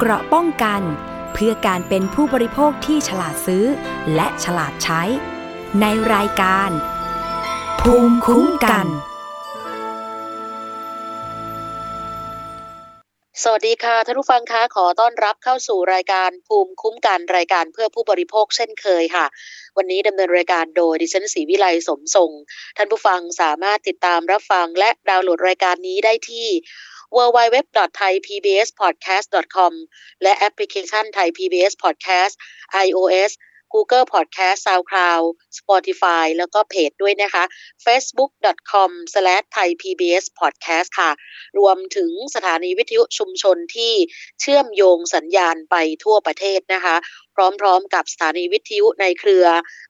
เกราะป้องกัน เพื่อการเป็นผู้บริโภคที่ฉลาดซื้อ และฉลาดใช้ ในรายการ ภูมิคุ้มกัน สวัสดีค่ะท่านผู้ฟังคะขอต้อนรับเข้าสู่รายการภูมิคุ้มกันรายการเพื่อผู้บริโภคเช่นเคยค่ะวันนี้ดำเนินรายการโดยดิฉันศรีวิไลสมทรง ท่านผู้ฟังสามารถติดตามรับฟังและดาวน์โหลดรายการนี้ได้ที่ www.thaipbspodcast.com และแอปพลิเคชัน Thai PBS Podcast iOS Google Podcast SoundCloud Spotify แล้วก็เพจด้วยนะคะ facebook.com/thaipbspodcast ค่ะ รวมถึงสถานีวิทยุชุมชนที่เชื่อมโยงสัญญาณไปทั่วประเทศนะคะ พร้อมๆ กับสถานีวิทยุในเครือ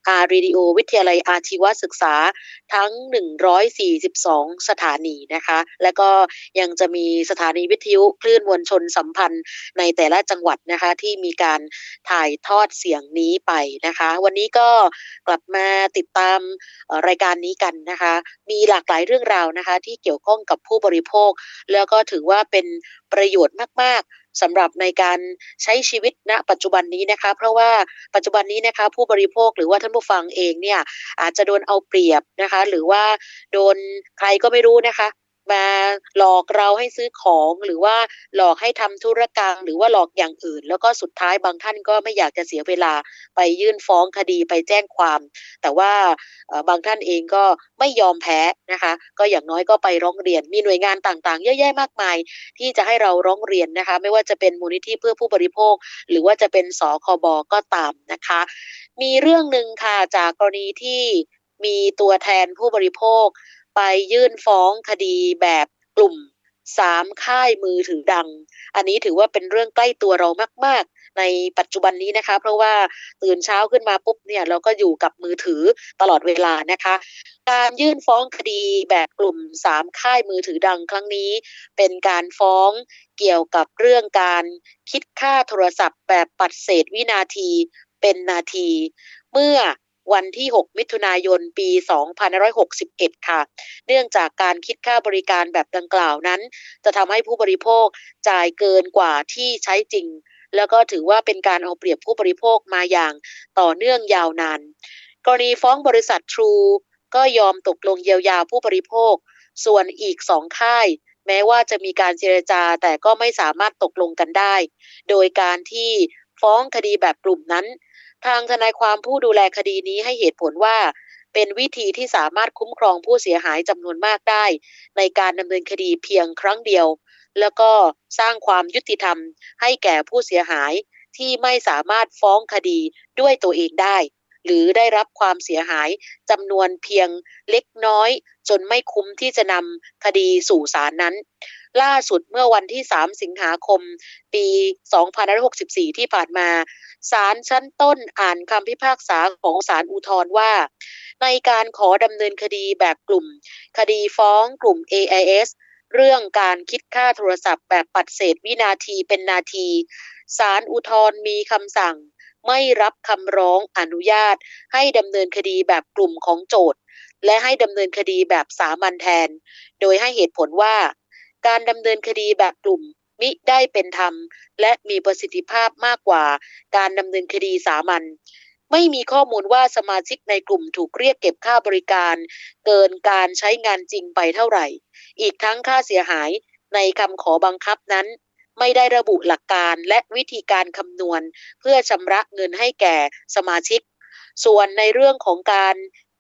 R-Radio วิทยาลัยอาชีวศึกษาทั้ง 142 สถานีนะคะ และก็ยังจะมีสถานีวิทยุคลื่นมวลชนสัมพันธ์ในแต่ละจังหวัดนะคะที่มีการถ่ายทอดเสียงนี้ไปนะคะ วันนี้ก็กลับมาติดตามรายการนี้กันนะคะ มีหลากหลายเรื่องราวนะคะที่เกี่ยวข้องกับผู้บริโภค แล้วก็ถือว่าเป็นประโยชน์มาก ๆ สำหรับในการใช้ชีวิตณ ปัจจุบันนี้นะคะ เพราะว่าปัจจุบันนี้นะคะผู้บริโภคหรือว่าท่านผู้ฟังเองเนี่ยอาจจะโดนเอาเปรียบนะคะ หรือว่าโดนใครก็ไม่รู้นะคะ มาหลอกเราให้ซื้อของหรือว่าหลอกให้ทำธุรกรรม หรือว่าหลอกอย่างอื่น แล้วก็สุดท้ายบางท่านก็ไม่อยากจะเสียเวลาไปยื่นฟ้องคดีไปแจ้งความ แต่ว่าบางท่านเองก็ไม่ยอมแพ้นะคะ ก็อย่างน้อยก็ไปร้องเรียนมีหน่วยงานต่างๆ เยอะแยะมากมาย ที่จะให้เราร้องเรียนนะคะ ไม่ว่าจะเป็นมูลนิธิเพื่อผู้บริโภค หรือว่าจะเป็นสคบก็ตามนะคะ มีเรื่องหนึ่งค่ะจากกรณีที่มีตัวแทนผู้บริโภค ไปยื่นฟ้องคดีแบบกลุ่มสามค่ายมือถือดัง อันนี้ถือว่าเป็นเรื่องใกล้ตัวเรามาก ๆ ในปัจจุบันนี้นะคะ เพราะว่าตื่นเช้าขึ้นมาปุ๊บเนี่ยเราก็อยู่กับมือถือตลอดเวลานะคะ การยื่นฟ้องคดีแบบกลุ่มสามค่ายมือถือดังครั้งนี้ เป็นการฟ้องเกี่ยวกับเรื่องการคิดค่าโทรศัพท์แบบปัดเศษวินาทีเป็นนาที เมื่อ วันที่ 6 มิถุนายน ปี2561 ค่ะ เนื่องจากการคิดค่าบริการแบบดังกล่าวนั้น จะทำให้ผู้บริโภคจ่ายเกินกว่าที่ใช้จริง แล้วก็ถือว่าเป็นการเอาเปรียบผู้บริโภคมาอย่างต่อเนื่องยาวนาน กรณีฟ้องบริษัททรูก็ยอมตกลงเยียวยาผู้บริโภค ส่วนอีกสองค่ายแม้ว่าจะมีการเจรจาแต่ก็ไม่สามารถตกลงกันได้ โดยการที่ฟ้องคดีแบบกลุ่มนั้น ทางทนายความผู้ดูแลคดีนี้ให้เหตุผลว่า เป็นวิธีที่สามารถคุ้มครองผู้เสียหายจำนวนมากได้ ในการดำเนินคดีเพียงครั้งเดียว แล้วก็สร้างความยุติธรรมให้แก่ผู้เสียหายที่ไม่สามารถฟ้องคดีด้วยตัวเองได้ หรือได้รับความเสียหายจำนวนเพียงเล็กน้อย จนไม่คุ้มที่จะนำคดีสู่ศาลนั้น ล่าสุดเมื่อวันที่ 3 สิงหาคม ปี2564 ที่ผ่านมาศาลชั้นต้นอ่านคำพิพากษาของศาลอุทธร์ว่า ในการขอดำเนินคดีแบบกลุ่ม คดีฟ้องกลุ่ม AIS เรื่องการคิดค่าโทรศัพท์แบบปัดเศษวินาทีเป็นนาทีศาลอุทธร์มีคำสั่ง ไม่รับคำร้องอนุญาต ให้ดำเนินคดีแบบกลุ่มของโจทย์ และให้ดำเนินคดีแบบสามัญแทน โดยให้เหตุผลว่า การดำเนินคดีแบบกลุ่มมิได้เป็นธรรม และมีประสิทธิภาพมากกว่า การดำเนินคดีสามัญไม่มีข้อมูลว่าสมาชิกในกลุ่มถูกเรียกเก็บค่าบริการ เกินการใช้งานจริงไปเท่าไหร่ อีกทั้งค่าเสียหายในคำขอบังคับนั้น ไม่ได้ระบุหลักการและวิธีการคำนวณ เพื่อชำระเงินให้แก่สมาชิก ส่วนในเรื่องของการ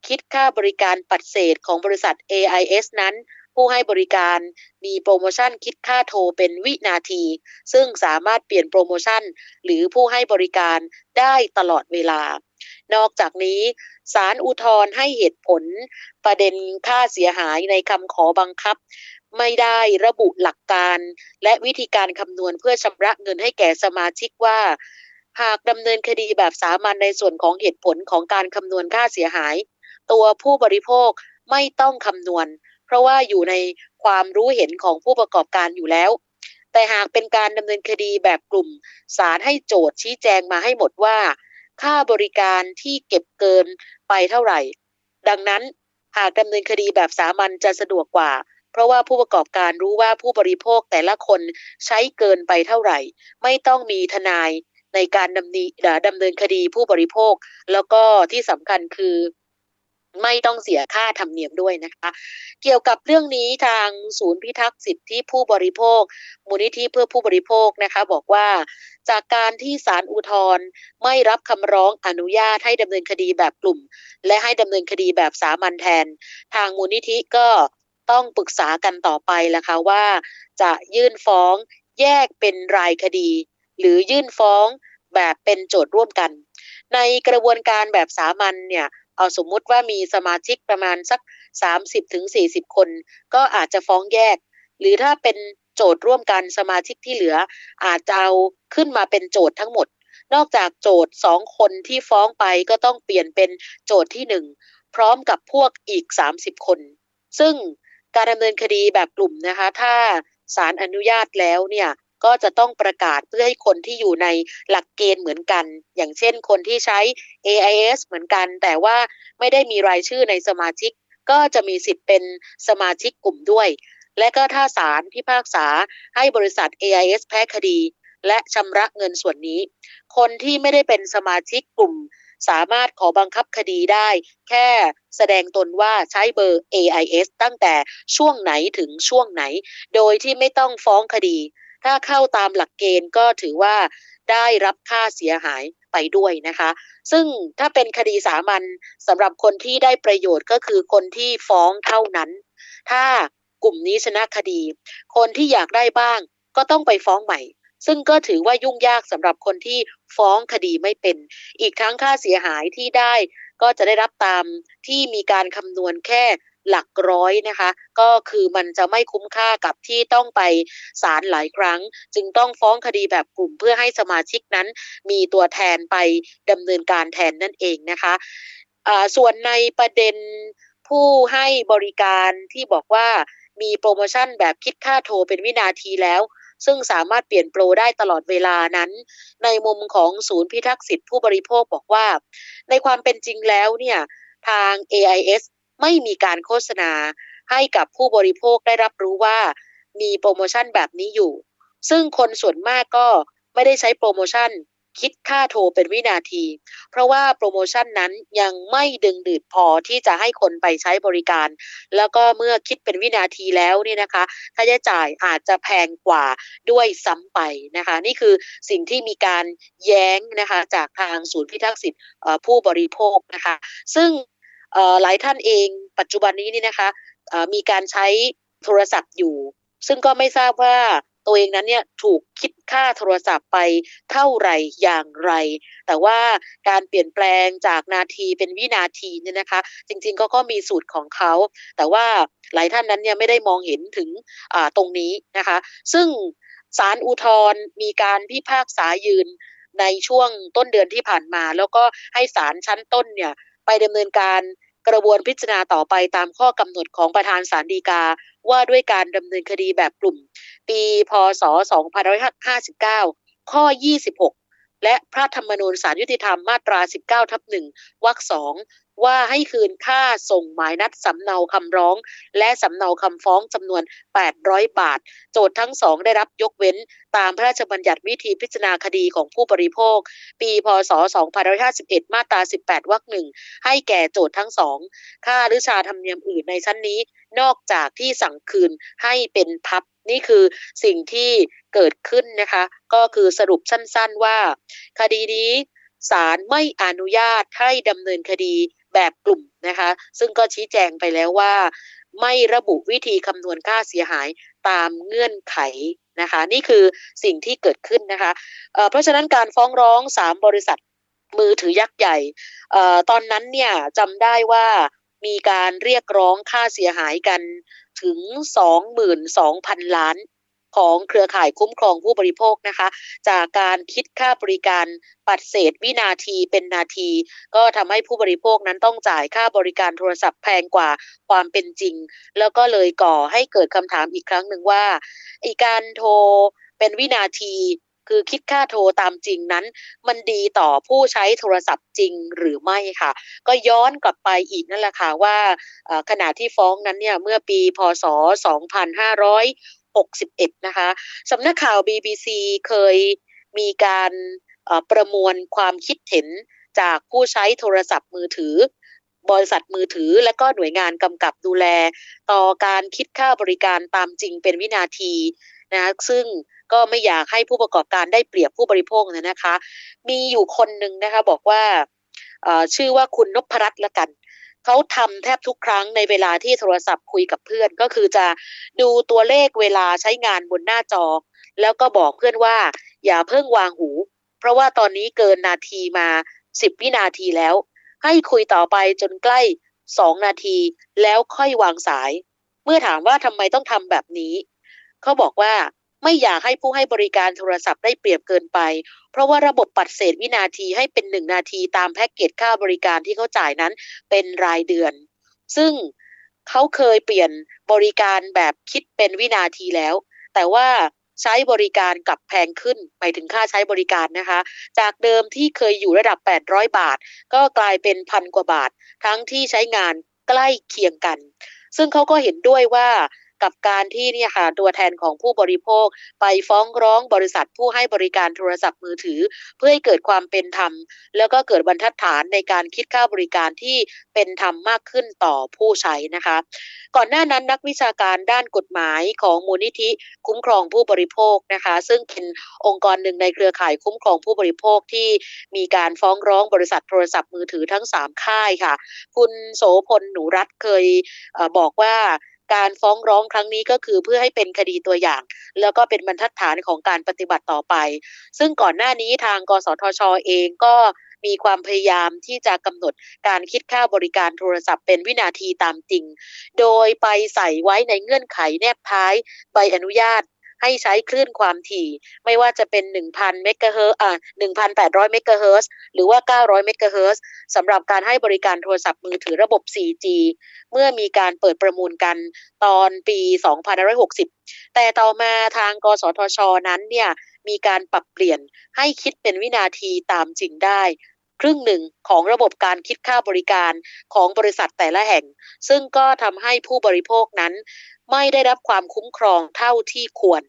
คิดค่าบริการปัดเศษของบริษัท AIS นั้น ผู้ให้บริการมีโปรโมชั่นคิดค่าโทรเป็นวินาที ซึ่งสามารถเปลี่ยนโปรโมชั่น หรือผู้ให้บริการได้ตลอดเวลา นอกจากนี้ศาลอุทธรณ์ให้เหตุผล ประเด็นค่าเสียหายในคำขอบังคับ ไม่ได้ระบุหลักการ และวิธีการคำนวณเพื่อชำระเงินให้แก่สมาชิกว่าหากดำเนินคดีแบบสามัญในส่วนของเหตุผลของการคำนวณค่าเสียหาย ตัวผู้บริโภคไม่ต้องคำนวณ เพราะว่าอยู่ในความรู้เห็นของผู้ประกอบการอยู่แล้ว แต่หากเป็นการดำเนินคดีแบบกลุ่มศาลให้โจทย์ชี้แจงมาให้หมดว่า ค่าบริการที่เก็บเกินไปเท่าไหร่ ดังนั้นหากดำเนินคดีแบบสามัญจะสะดวกกว่า เพเพราะว่าผู้ประกอบการรู้ว่าผู้บริโภคแต่ละคนใช้เกินไปเท่าไหร่ ไม่ต้องมีทนายในการดำเนินดำเนินคดีผู้บริโภค แล้วก็ที่สำคัญคือ ไม่ต้องเสียค่าธรรมเนียมด้วยนะคะ เกี่ยวกับเรื่องนี้ทางศูนย์พิทักษ์สิทธิผู้บริโภค มูลนิธิเพื่อผู้บริโภคนะคะ บอกว่าจากการที่ศาลอุทธรณ์ไม่รับคำร้องอนุญาตให้ดำเนินคดีแบบกลุ่ม และให้ดำเนินคดีแบบสามัญแทน ทางมูลนิธิก็ต้องปรึกษากันต่อไปละคะว่า จะยื่นฟ้องแยกเป็นรายคดี หรือยื่นฟ้องแบบเป็นโจทย์ร่วมกัน ในกระบวนการแบบสามัญเนี่ย เอาสมมุติว่ามีสมาชิกประมาณสัก30ถึงคน ก็อาจจะฟ้องแยก หรือถ้าเป็นโจทย์ร่วมกันสมาชิกที่เหลือ อาจจะเอาขึ้นมาเป็นโจทย์ทั้งหมด นอกจากโจทย์สองคนที่ฟ้องไปก็ต้องเปลี่ยนเป็นโจทย์ที่หนึ่งพร้อมกับพวกอีก 30 คน ซึ่งการดำเนินคดีแบบกลุ่มนะคะ ถ้าศาลอนุญาตแล้วเนี่ย ก็จะต้องประกาศเพื่อให้คนที่อยู่ในหลักเกณฑ์เหมือนกัน อย่างเช่นคนที่ใช้ AIS เหมือนกัน แต่ว่าไม่ได้มีรายชื่อในสมาชิก ก็จะมีสิทธิ์เป็นสมาชิกกลุ่มด้วย และก็ถ้าศาลพิพากษาให้บริษัท AIS แพ้คดี และชำระเงินส่วนนี้ คนที่ไม่ได้เป็นสมาชิกกลุ่ม สามารถขอบังคับคดีได้ แค่แสดงตนว่าใช้เบอร์ AIS ตั้งแต่ช่วงไหนถึงช่วงไหน โดยที่ไม่ต้องฟ้องคดี ถ้าเข้าตามหลักเกณฑ์ก็ถือว่าได้รับค่าเสียหายไปด้วยนะคะ ซึ่งถ้าเป็นคดีสามัญสำหรับคนที่ได้ประโยชน์ก็คือคนที่ฟ้องเท่านั้น ถ้ากลุ่มนี้ชนะคดี คนที่อยากได้บ้างก็ต้องไปฟ้องใหม่ ซึ่งก็ถือว่ายุ่งยากสำหรับคนที่ฟ้องคดีไม่เป็น อีกทั้งค่าเสียหายที่ได้ก็จะได้รับตามที่มีการคำนวณแค่ หลักร้อยนะคะ ก็คือมันจะไม่คุ้มค่ากับที่ต้องไปศาลหลายครั้ง จึงต้องฟ้องคดีแบบกลุ่มเพื่อให้สมาชิกนั้น มีตัวแทนไปดำเนินการแทนนั่นเองนะคะะส่วนในประเด็นผู้ให้บริการที่บอกว่ามีโปรโมชั่นแบบคิดค่าโทรเป็นวินาทีแล้ว ซึ่งสามารถเปลี่ยนโปรได้ตลอดเวลานั้น ในมุมของศูนย์พิทักษ์สิทธิผู้บริโภคบอกว่า ในความเป็นจริงแล้วเนี่ยทาง AIS ไม่มีการโฆษณาให้กับผู้บริโภคได้รับรู้ว่ามีโปรโมชั่นแบบนี้อยู่ ซึ่งคนส่วนมากก็ไม่ได้ใช้โปรโมชั่นคิดค่าโทรเป็นวินาที เพราะว่าโปรโมชั่นนั้นยังไม่ดึงดูดพอที่จะให้คนไปใช้บริการ แล้วก็เมื่อคิดเป็นวินาทีแล้วนี่นะคะค่าใช้จ่ายอาจจะแพงกว่าด้วยซ้ำไปนะคะ นี่คือสิ่งที่มีการแย้งนะคะจากทางศูนย์พิทักษ์สิทธิผู้บริโภคนะคะ ซึ่ง หลายท่านเองปัจจุบันนี้นี่นะคะมีการใช้โทรศัพท์อยู่ ซึ่งก็ไม่ทราบว่าตัวเองนั้นเนี่ยถูกคิดค่าโทรศัพท์ไปเท่าไหร่อย่างไร แต่ว่าการเปลี่ยนแปลงจากนาทีเป็นวินาทีเนี่ยนะคะ จริงๆก็ก็มีสูตรของเขา แต่ว่าหลายท่านนั้นเนี่ยไม่ได้มองเห็นถึงตรงนี้นะคะ ซึ่งศาลอุทธรมีการพิพากษายืนในช่วงต้นเดือนที่ผ่านมา แล้วก็ให้ศาลชั้นต้นเนี่ยไปดำเนินการ กระบวนพิจารณาต่อไปตามข้อกำหนดของประธานศาลฎีกา ว่าด้วยการดำเนินคดีแบบกลุ่ม ปี พศ 2559 ข้อ 26 และพระธรรมนูญสารยุติธรรมมาตรา 19 ทับ1วรรคสอง ว่าให้คืนค่าส่งหมายนัดสำเนาคำร้อง และสำเนาคำฟ้องจำนวน 800 บาท โจทย์ทั้งสองได้รับยกเว้น ตามพระราชบัญญัติวิธีพิจารณาคดีของผู้บริโภค ปีพศ 2551 มาตรา 18 วรรคหนึ่งให้แก่โจทย์ทั้งสอง ค่าหรือชาธรรมเนียมอื่นในชั้นนี้ นอกจากที่สั่งคืนให้เป็นพับนี่คือสิ่งที่เกิดขึ้นนะคะ ก็คือสรุปสั้นๆว่า คดีนี้ศาลไม่อนุญาตให้ดำเนินคดี แบบกลุ่มนะคะ ซึ่งก็ชี้แจงไปแล้วว่า ไม่ระบุวิธีคำนวณค่าเสียหายตามเงื่อนไขนะคะ นี่คือสิ่งที่เกิดขึ้นนะคะเเพราะฉะนั้นการฟ้องร้องสามบริษัทมือถือยักษ์ใหญ่ตอนนั้นเนี่ยจำได้ว่ามีการเรียกร้องค่าเสียหายกันถึง 22,000 ล้าน ของเครือข่ายคุ้มครองผู้บริโภคนะคะ จากการคิดค่าบริการปัดเศษวินาทีเป็นนาที ก็ทำให้ผู้บริโภคนั้นต้องจ่ายค่าบริการโทรศัพท์แพงกว่าความเป็นจริง แล้วก็เลยก่อให้เกิดคำถามอีกครั้งหนึ่งว่าอีการโทรเป็นวินาทีคือคิดค่าโทรตามจริงนั้น มันดีต่อผู้ใช้โทรศัพท์จริงหรือไม่ค่ะ ก็ย้อนกลับไปอีกนั่นแหละค่ะว่าขณะที่ฟ้องนั้นเนี่ยเมื่อปีพศ 61 นะคะสำนักข่าว BBC เคยมีการประมวลความคิดเห็นจากผู้ใช้โทรศัพท์มือถือ บริษัทมือถือ และก็หน่วยงานกำกับดูแล ต่อการคิดค่าบริการตามจริงเป็นวินาทีนะซึ่งก็ไม่อยากให้ผู้ประกอบการได้เปรียบผู้บริโภคนะคะ มีอยู่คนหนึ่งนะคะบอกว่าชื่อว่าคุณนพรัตน์ละกัน เขาทำแทบทุกครั้งในเวลาที่โทรศัพท์คุยกับเพื่อน ก็คือจะดูตัวเลขเวลาใช้งานบนหน้าจอ แล้วก็บอกเพื่อนว่า อย่าเพิ่งวางหู เพราะว่าตอนนี้เกินนาทีมาสิบวินาทีแล้ว ให้คุยต่อไปจนใกล้สองนาที แล้วค่อยวางสาย เมื่อถามว่าทำไมต้องทำแบบนี้ เขาบอกว่า ไม่อยากให้ผู้ให้บริการโทรศัพท์ได้เปรียบเกินไป เพราะว่าระบบปัดเศษวินาทีให้เป็นหนึ่งนาทีตามแพ็กเกจค่าบริการที่เขาจ่ายนั้นเป็นรายเดือน ซึ่งเขาเคยเปลี่ยนบริการแบบคิดเป็นวินาทีแล้ว แต่ว่าใช้บริการกับแพงขึ้นไปถึงค่าใช้บริการนะคะ จากเดิมที่เคยอยู่ระดับ 800 บาท ก็กลายเป็นพันกว่าบาท ทั้งที่ใช้งานใกล้เคียงกัน ซึ่งเขาก็เห็นด้วยว่า กับการที่เนี่ยค่ะตัวแทนของผู้บริโภค ไปฟ้องร้องบริษัทผู้ให้บริการโทรศัพท์มือถือ เพื่อให้เกิดความเป็นธรรม แล้วก็เกิดบรรทัดฐานในการคิดค่าบริการที่เป็นธรรมมากขึ้นต่อผู้ใช้นะคะ ก่อนหน้านั้นนักวิชาการด้านกฎหมายของมูลนิธิคุ้มครองผู้บริโภคนะคะ ซึ่งเป็นองค์กรหนึ่งในเครือข่ายคุ้มครองผู้บริโภคที่มีการฟ้องร้องบริษัทโทรศัพท์มือถือทั้ง 3 ค่ายค่ะ คุณโสพลหนูรัตเคยอบอกว่า การฟ้องร้องครั้งนี้ก็คือเพื่อให้เป็นคดีตัวอย่าง แล้วก็เป็นบรรทัดฐานของการปฏิบัติต่อไป ซึ่งก่อนหน้านี้ทางกสทช.เองก็มีความพยายามที่จะกำหนดการคิดค่าบริการโทรศัพท์เป็นวินาทีตามจริง โดยไปใส่ไว้ในเงื่อนไขแนบท้ายใบอนุญาต ให้ใช้คลื่นความถี่ ไม่ว่าจะเป็น 1,000เมกะเฮิรตซ์อ่า1,800เมกะเฮิรตซ์หรือว่า 900เมกะเฮิรตซ์สำหรับการให้บริการโทรศัพท์มือถือระบบ 4G เมื่อมีการเปิดประมูลกันตอนปี2560 แต่ต่อมาทางกสทชนั้นเนี่ยมีการปรับเปลี่ยนให้คิดเป็นวินาทีตามจริงได้ ครึ่งหนึ่งของระบบการคิดค่าบริการของบริษัทแต่ละแห่ง ซึ่งก็ทำให้ผู้บริโภคนั้น ไม่ได้รับความคุ้มครองเท่าที่ควร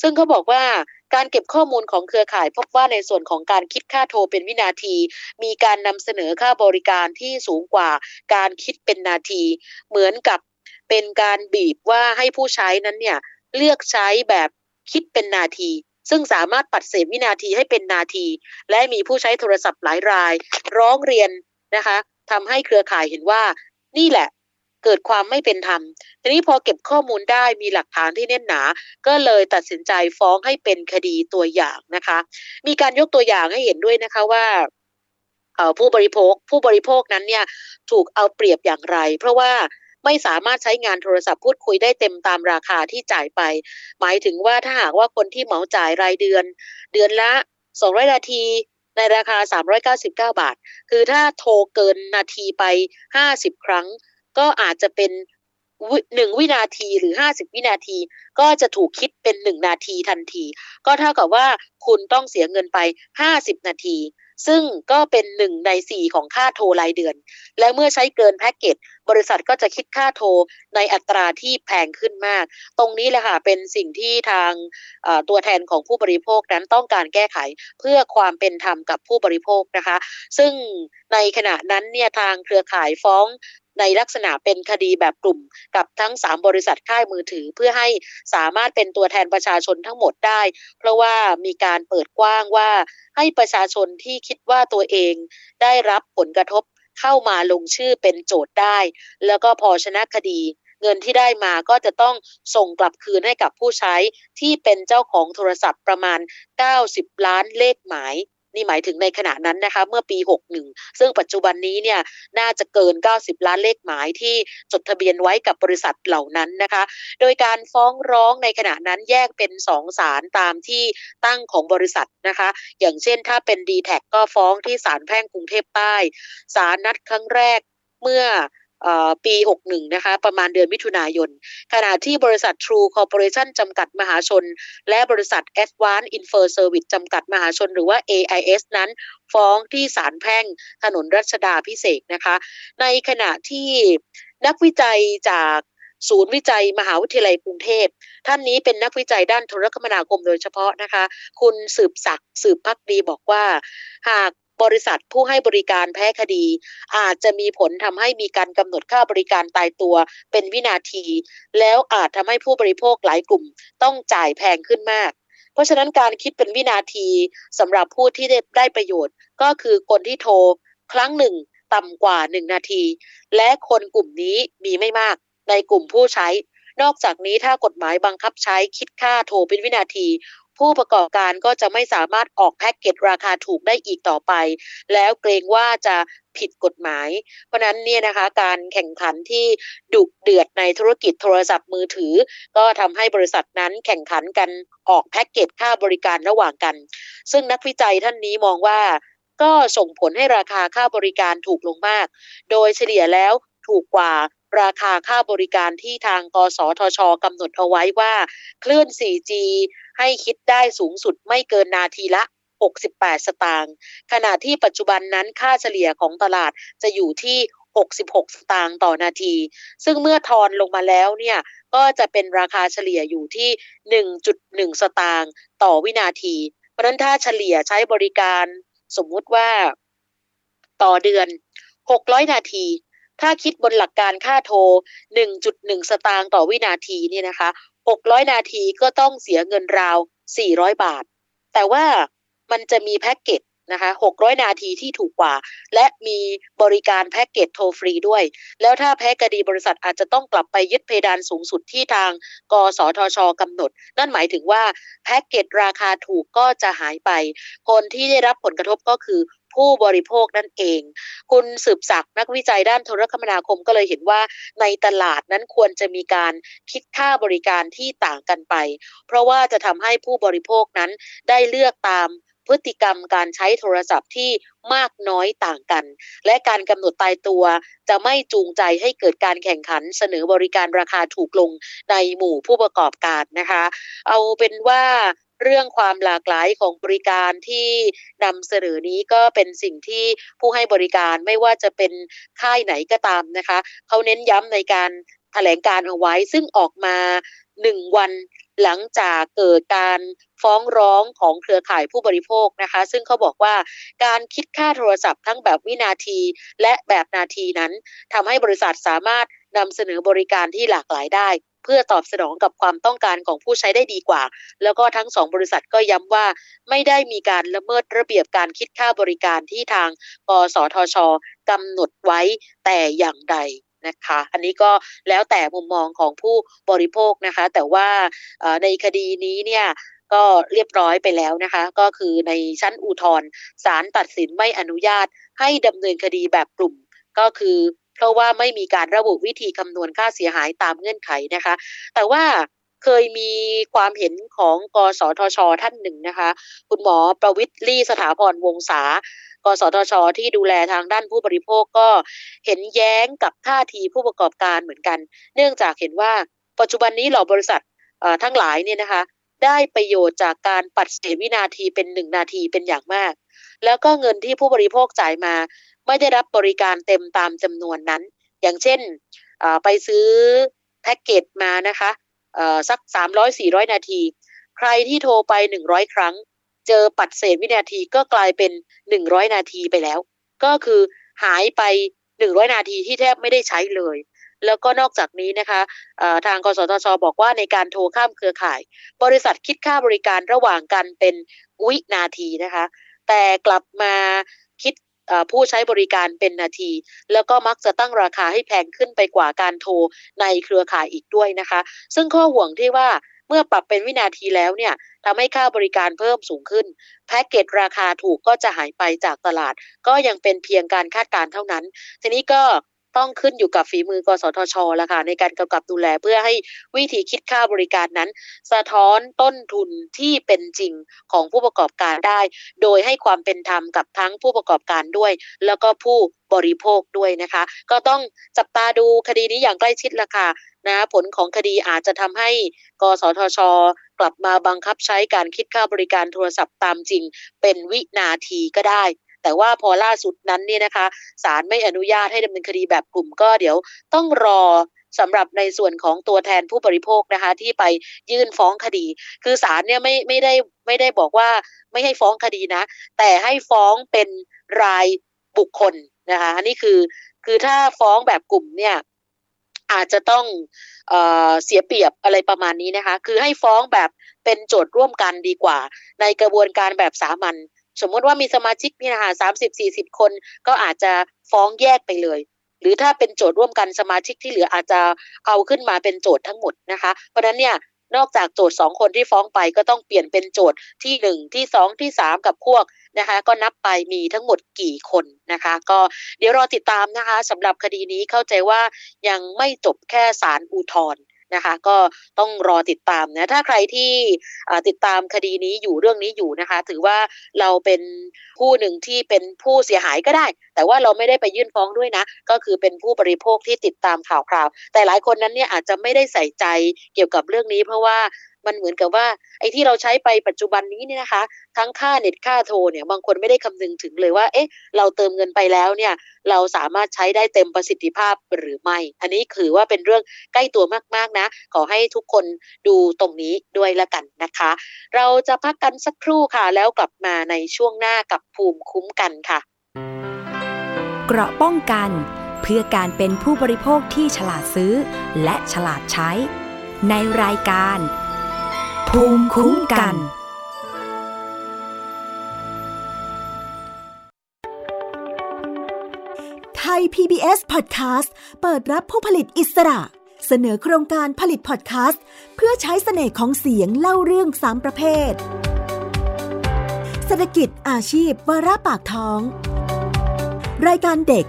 ซึ่งเขาบอกว่าการเก็บข้อมูลของเครือข่าย พบว่าในส่วนของการคิดค่าโทรเป็นวินาที มีการนำเสนอค่าบริการที่สูงกว่าการคิดเป็นนาที เหมือนกับเป็นการบีบว่าให้ผู้ใช้นั้นเนี่ยเลือกใช้แบบคิดเป็นนาที ซึ่งสามารถปัดเศษวินาทีให้เป็นนาที และมีผู้ใช้โทรศัพท์หลายราย ร้องเรียนนะคะทำให้เครือข่ายเห็นว่า นี่แหละเกิดความไม่เป็นธรรม ทีนี้พอเก็บข้อมูลได้มีหลักฐานที่แน่นหนา ก็เลยตัดสินใจฟ้องให้เป็นคดีตัวอย่างนะคะ มีการยกตัวอย่างให้เห็นด้วยนะคะว่าผู้บริโภคผู้บริโภคนั้นเนี่ยถูกเอาเปรียบอย่างไร เพราะว่า ไม่สามารถใช้งานโทรศัพท์พูดคุยได้เต็มตามราคาที่จ่ายไป หมายถึงว่าถ้าหากว่าคนที่เหมาจ่ายรายเดือน เดือนละ200นาทีในราคา 399 บาท คือถ้าโทรเกินนาทีไป 50 ครั้ง ก็อาจจะเป็นหนึ่งวินาทีหรือห้าสิบวินาที ก็จะถูกคิดเป็นหนึ่งนาทีทันที ก็เท่ากับว่าคุณต้องเสียเงินไปห้าสิบนาที ซึ่งก็เป็นหนึ่งในสี่ของค่าโทรรายเดือน และเมื่อใช้เกินแพ็กเกจบริษัทก็จะคิดค่าโทรในอัตราที่แพงขึ้นมาก ตรงนี้แหละค่ะเป็นสิ่งที่ทางตัวแทนของผู้บริโภคนั้นต้องการแก้ไขเพื่อความเป็นธรรมกับผู้บริโภคนะคะ ซึ่งในขณะนั้นเนี่ยทางเครือข่ายฟ้อง ในลักษณะเป็นคดีแบบกลุ่มกับทั้ง 3 บริษัทค่ายมือถือเพื่อให้สามารถเป็นตัวแทนประชาชนทั้งหมดได้ เพราะว่ามีการเปิดกว้างว่าให้ประชาชนที่คิดว่าตัวเองได้รับผลกระทบเข้ามาลงชื่อเป็นโจทย์ได้ แล้วก็พอชนะคดีเงินที่ได้มาก็จะต้องส่งกลับคืนให้กับผู้ใช้ที่เป็นเจ้าของโทรศัพท์ประมาณ 90 ล้านเลขหมาย นี่หมายถึงในขณะนั้นนะคะเมื่อปี 61 ซึ่งปัจจุบันนี้เนี่ยน่าจะเกิน 90 ล้านเลขหมายที่จดทะเบียนไว้กับบริษัทเหล่านั้นนะคะ โดยการฟ้องร้องในขณะนั้นแยกเป็น 2 ศาลตามที่ตั้งของบริษัทนะคะ อย่างเช่นถ้าเป็น d t แทก็ฟ้องที่ศาลแพ่งกรุงเทพใต้ศาลนัดครั้งแรกเมื่อ ปี 61 นะคะ ประมาณเดือนมิถุนายน ขณะที่บริษัท True Corporation จำกัดมหาชน และบริษัท Advanced Info Service จำกัดมหาชน หรือว่า AIS นั้น ฟ้องที่ศาลแพ่งถนนรัชดาพิเศษนะคะ ในขณะที่นักวิจัยจากศูนย์วิจัยมหาวิทยาลัยกรุงเทพ ท่านนี้เป็นนักวิจัยด้านโทรคมนาคมโดยเฉพาะนะคะ คุณสืบศักดิ์สืบพักดีบอกว่า หาก บริษัทผู้ให้บริการแพ้คดี อาจจะมีผลทำให้มีการกำหนดค่าบริการตายตัวเป็นวินาที แล้วอาจทำให้ผู้บริโภคหลายกลุ่มต้องจ่ายแพงขึ้นมาก เพราะฉะนั้นการคิดเป็นวินาทีสำหรับผู้ที่ได้ได้ประโยชน์ ก็คือคนที่โทรครั้งหนึ่งต่ำกว่าหนึ่งนาที และคนกลุ่มนี้มีไม่มากในกลุ่มผู้ใช้ นอกจากนี้ถ้ากฎหมายบังคับใช้คิดค่าโทรเป็นวินาที ผู้ประกอบการก็จะไม่สามารถออกแพ็กเกจราคาถูกได้อีกต่อไป แล้วเกรงว่าจะผิดกฎหมาย เพราะนั้นเนี่ยนะคะการแข่งขันที่ดุเดือดในธุรกิจโทรศัพท์มือถือ ก็ทำให้บริษัทนั้นแข่งขันกันออกแพ็กเกจค่าบริการระหว่างกัน ซึ่งนักวิจัยท่านนี้มองว่าก็ส่งผลให้ราคาค่าบริการถูกลงมาก โดยเฉลี่ยแล้วถูกกว่าราคาค่าบริการที่ทางกสทชกำหนดเอาไว้ว่า คลื่น 4G ให้คิดได้สูงสุดไม่เกินนาทีละ 68 สตางค์ ขณะที่ปัจจุบันนั้นค่าเฉลี่ยของตลาดจะอยู่ที่ 66 สตางค์ต่อนาที ซึ่งเมื่อทอนลงมาแล้วเนี่ยก็จะเป็นราคาเฉลี่ยอยู่ที่ 1.1 สตางค์ต่อวินาที เพราะนั้นถ้าเฉลี่ยใช้บริการสมมุติว่าต่อเดือน 600 นาที ถ้าคิดบนหลักการค่าโทร 1.1 สตางค์ต่อวินาทีนี่นะคะ 600 นาทีก็ต้องเสียเงินราว 400 บาท แต่ว่ามันจะมีแพ็กเกจนะคะ600 นาทีที่ถูกกว่า และมีบริการแพ็กเกจโทรฟรีด้วย แล้วถ้าแพ็กคดีบริษัทอาจจะต้องกลับไปยึดเพดานสูงสุดที่ทาง กสทชกำหนด นั่นหมายถึงว่าแพ็กเกจราคาถูกก็จะหายไป คนที่ได้รับผลกระทบก็คือ ผู้บริโภคนั่นเอง คุณสืบศักดิ์นักวิจัยด้านโทรคมนาคมก็เลยเห็นว่าในตลาดนั้นควรจะมีการคิดค่าบริการที่ต่างกันไป เพราะว่าจะทำให้ผู้บริโภคนั้นได้เลือกตามพฤติกรรมการใช้โทรศัพท์ที่มากน้อยต่างกัน และการกำหนดตายตัว จะไม่จูงใจให้เกิดการแข่งขันเสนอบริการราคาถูกลงในหมู่ผู้ประกอบการนะคะ เอาเป็นว่า เรื่องความหลากหลายของบริการที่นำเสนอนี้ก็เป็นสิ่งที่ผู้ให้บริการไม่ว่าจะเป็นค่ายไหนก็ตามนะคะเขาเน้นย้ำในการแถลงการเอาไว้ ซึ่งออกมาหนึ่งวันหลังจากเกิดการฟ้องร้องของเครือข่ายผู้บริโภคนะคะ ซึ่งเขาบอกว่าการคิดค่าโทรศัพท์ทั้งแบบวินาทีและแบบนาทีนั้นทำให้บริษัทสามารถนำเสนอบริการที่หลากหลายได้ เพื่อตอบสนองกับความต้องการของผู้ใช้ได้ดีกว่า แล้วก็ทั้งสองบริษัทก็ย้ำว่าไม่ได้มีการละเมิดระเบียบการคิดค่าบริการที่ทางกสทชกำหนดไว้แต่อย่างใดนะคะอันนี้ก็แล้วแต่มุมมองของผู้บริโภคนะคะ แต่ว่าในคดีนี้เนี่ยก็เรียบร้อยไปแล้วนะคะ ก็คือในชั้นอุทธรณ์ศาลตัดสินไม่อนุญาตให้ดำเนินคดีแบบกลุ่มก็คือ เพราะว่าไม่มีการระบุวิธีคำนวณค่าเสียหายตามเงื่อนไขนะคะ แต่ว่าเคยมีความเห็นของกสทช ท่านหนึ่งนะคะ คุณหมอประวิทย์ลี่สถาพรวงศากสทช ที่ดูแลทางด้านผู้บริโภคก็เห็นแย้งกับท่าทีผู้ประกอบการเหมือนกัน เนื่องจากเห็นว่าปัจจุบันนี้เหล่าบริษัททั้งหลายเนี่ยนะคะ ได้ประโยชน์จากการปัดเศษวินาทีเป็นหนึ่งนาทีเป็นอย่างมาก แล้วก็เงินที่ผู้บริโภคจ่ายมา ไม่ได้รับบริการเต็มตามจำนวนนั้น อย่างเช่นไปซื้อแพ็กเกจมานะคะสักสามร้อยสี่ร้อยนาที ใครที่โทรไปหนึ่งร้อยครั้ง เจอปัดเศษวินาทีก็กลายเป็นหนึ่งร้อยนาทีไปแล้ว ก็คือหายไปหนึ่งร้อยนาทีที่แทบไม่ได้ใช้เลย แล้วก็นอกจากนี้นะคะทางกสทช บอกว่าในการโทรข้ามเครือข่าย บริษัทคิดค่าบริการระหว่างกันเป็นวินาทีนะคะ แต่กลับมาคิด ผู้ใช้บริการเป็นนาที แล้วก็มักจะตั้งราคาให้แพงขึ้นไปกว่าการโทรในเครือข่ายอีกด้วยนะคะ ซึ่งข้อห่วงที่ว่าเมื่อปรับเป็นวินาทีแล้วเนี่ยทำให้ค่าบริการเพิ่มสูงขึ้น แพ็กเกจราคาถูกก็จะหายไปจากตลาด ก็ยังเป็นเพียงการคาดการเท่านั้น ทีนี้ก็ ต้องขึ้นอยู่กับฝีมือกสทชละค่ะในการกำกับดูแลเพื่อให้วิธีคิดค่าบริการนั้น สะท้อนต้นทุนที่เป็นจริงของผู้ประกอบการได้ โดยให้ความเป็นธรรมกับทั้งผู้ประกอบการด้วย แล้วก็ผู้บริโภคด้วยนะคะ ก็ต้องจับตาดูคดีนี้อย่างใกล้ชิดละค่ะนะผลของคดีอาจจะทำให้ กสทช กลับมาบังคับใช้การคิดค่าบริการโทรศัพท์ตามจริง เป็นวินาทีก็ได้ แต่ว่าพอล่าสุดนั้นเนี่ยนะคะศาลไม่อนุญาตให้ดำเนินคดีแบบกลุ่มก็เดี๋ยวต้องรอสำหรับในส่วนของตัวแทนผู้บริโภคนะคะ ที่ไปยื่นฟ้องคดี คือศาลเนี่ยไม่ไม่ได้ไม่ได้บอกว่าไม่ให้ฟ้องคดีนะ แต่ให้ฟ้องเป็นรายบุคคลนะคะอันนี้คือคือถ้าฟ้องแบบกลุ่มเนี่ยอาจจะต้องเออเสียเปรียบอะไรประมาณนี้นะคะ คือให้ฟ้องแบบเป็นโจทย์ร่วมกันดีกว่า ในกระบวนการแบบสามัญ สมมติว่ามีสมาชิกนี่นะคะสามสิบสี่สิบคน ก็อาจจะฟ้องแยกไปเลย หรือถ้าเป็นโจทย์ร่วมกันสมาชิกที่เหลืออาจจะเอาขึ้นมาเป็นโจทย์ทั้งหมดนะคะ เพราะนั้นเนี่ยนอกจากโจทย์สองคนที่ฟ้องไปก็ต้องเปลี่ยนเป็นโจทย์ที่หนึ่งที่สองที่สามกับพวกนะคะ ก็นับไปมีทั้งหมดกี่คนนะคะ ก็เดี๋ยวรอติดตามนะคะสำหรับคดีนี้เข้าใจว่ายังไม่จบแค่ศาลอุทธรณ์ นะคะ ก็ต้องรอติดตามนะถ้าใครที่ติดตามคดีนี้อยู่เรื่องนี้อยู่นะคะ ถือว่าเราเป็นผู้หนึ่งที่เป็นผู้เสียหายก็ได้ แต่ว่าเราไม่ได้ไปยื่นฟ้องด้วยนะ ก็คือเป็นผู้บริโภคที่ติดตามข่าวคราว แต่หลายคนนั้นเนี่ยอาจจะไม่ได้ใส่ใจเกี่ยวกับเรื่องนี้ เพราะว่า มันเหมือนกับว่าไอ้ที่เราใช้ไปปัจจุบันนี้เนี่ยนะคะ ทั้งค่าเน็ตค่าโทรเนี่ยบางคนไม่ได้คำนึงถึงเลยว่า เอ๊ะ เราเติมเงินไปแล้วเนี่ย เราสามารถใช้ได้เต็มประสิทธิภาพหรือไม่ อันนี้คือว่าเป็นเรื่องใกล้ตัวมากๆนะ ขอให้ทุกคนดูตรงนี้ด้วยละกันนะคะ เราจะพักกันสักครู่ค่ะ แล้วกลับมาในช่วงหน้ากับภูมิคุ้มกันค่ะ เกราะป้องกันเพื่อการเป็นผู้บริโภคที่ฉลาดซื้อ และฉลาดใช้ ในรายการ ภูมิคุ้มกัน ไทย PBS Podcast เปิดรับผู้ผลิตอิสระ เสนอโครงการผลิตพอดแคสต์ เพื่อใช้เสน่ห์ของเสียงเล่าเรื่องสามประเภท เศรษฐกิจอาชีพวาระปากท้อง รายการเด็ก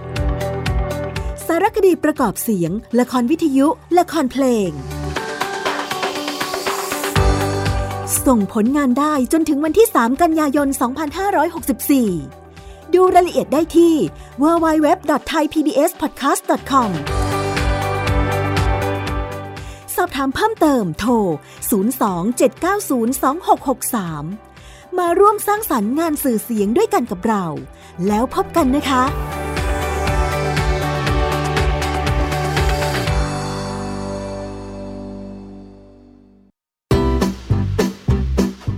สารคดีประกอบเสียง ละครวิทยุ ละครเพลง ส่งผลงานได้จนถึงวันที่ 3 กันยายน 2564 ดูรายละเอียดได้ที่ www.thaipbspodcast.com สอบถามเพิ่มเติมโทร 027902663 มาร่วมสร้างสรรค์งานสื่อเสียงด้วยกันกับเรา แล้วพบกันนะคะ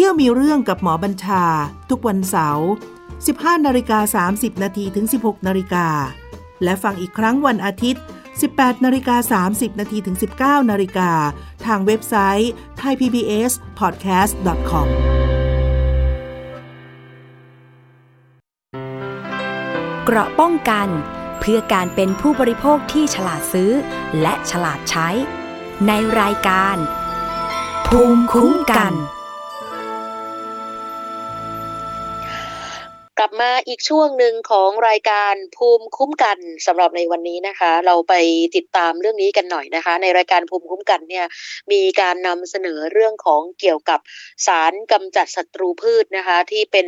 เที่ยวมีเรื่องกับหมอบัญชา ทุกวันเสาร์ 15นาฬิกา30นาทีถึง 16นาฬิกาและฟังอีกครั้งวันอาทิตย์ 18นาฬิกา30นาทีถึง 19นาฬิกาทางเว็บไซต์ thaipbspodcast.com เกราะป้องกันเพื่อการเป็นผู้บริโภคที่ฉลาดซื้อ และฉลาดใช้ ในรายการ ภูมิคุ้มกันก กลับมาอีกช่วงหนึ่งของรายการภูมิคุ้มกันสำหรับในวันนี้นะคะ เราไปติดตามเรื่องนี้กันหน่อยนะคะ ในรายการภูมิคุ้มกันเนี่ยมีการนำเสนอเรื่องของเกี่ยวกับสารกำจัดศัตรูพืชนะคะ ที่เป็น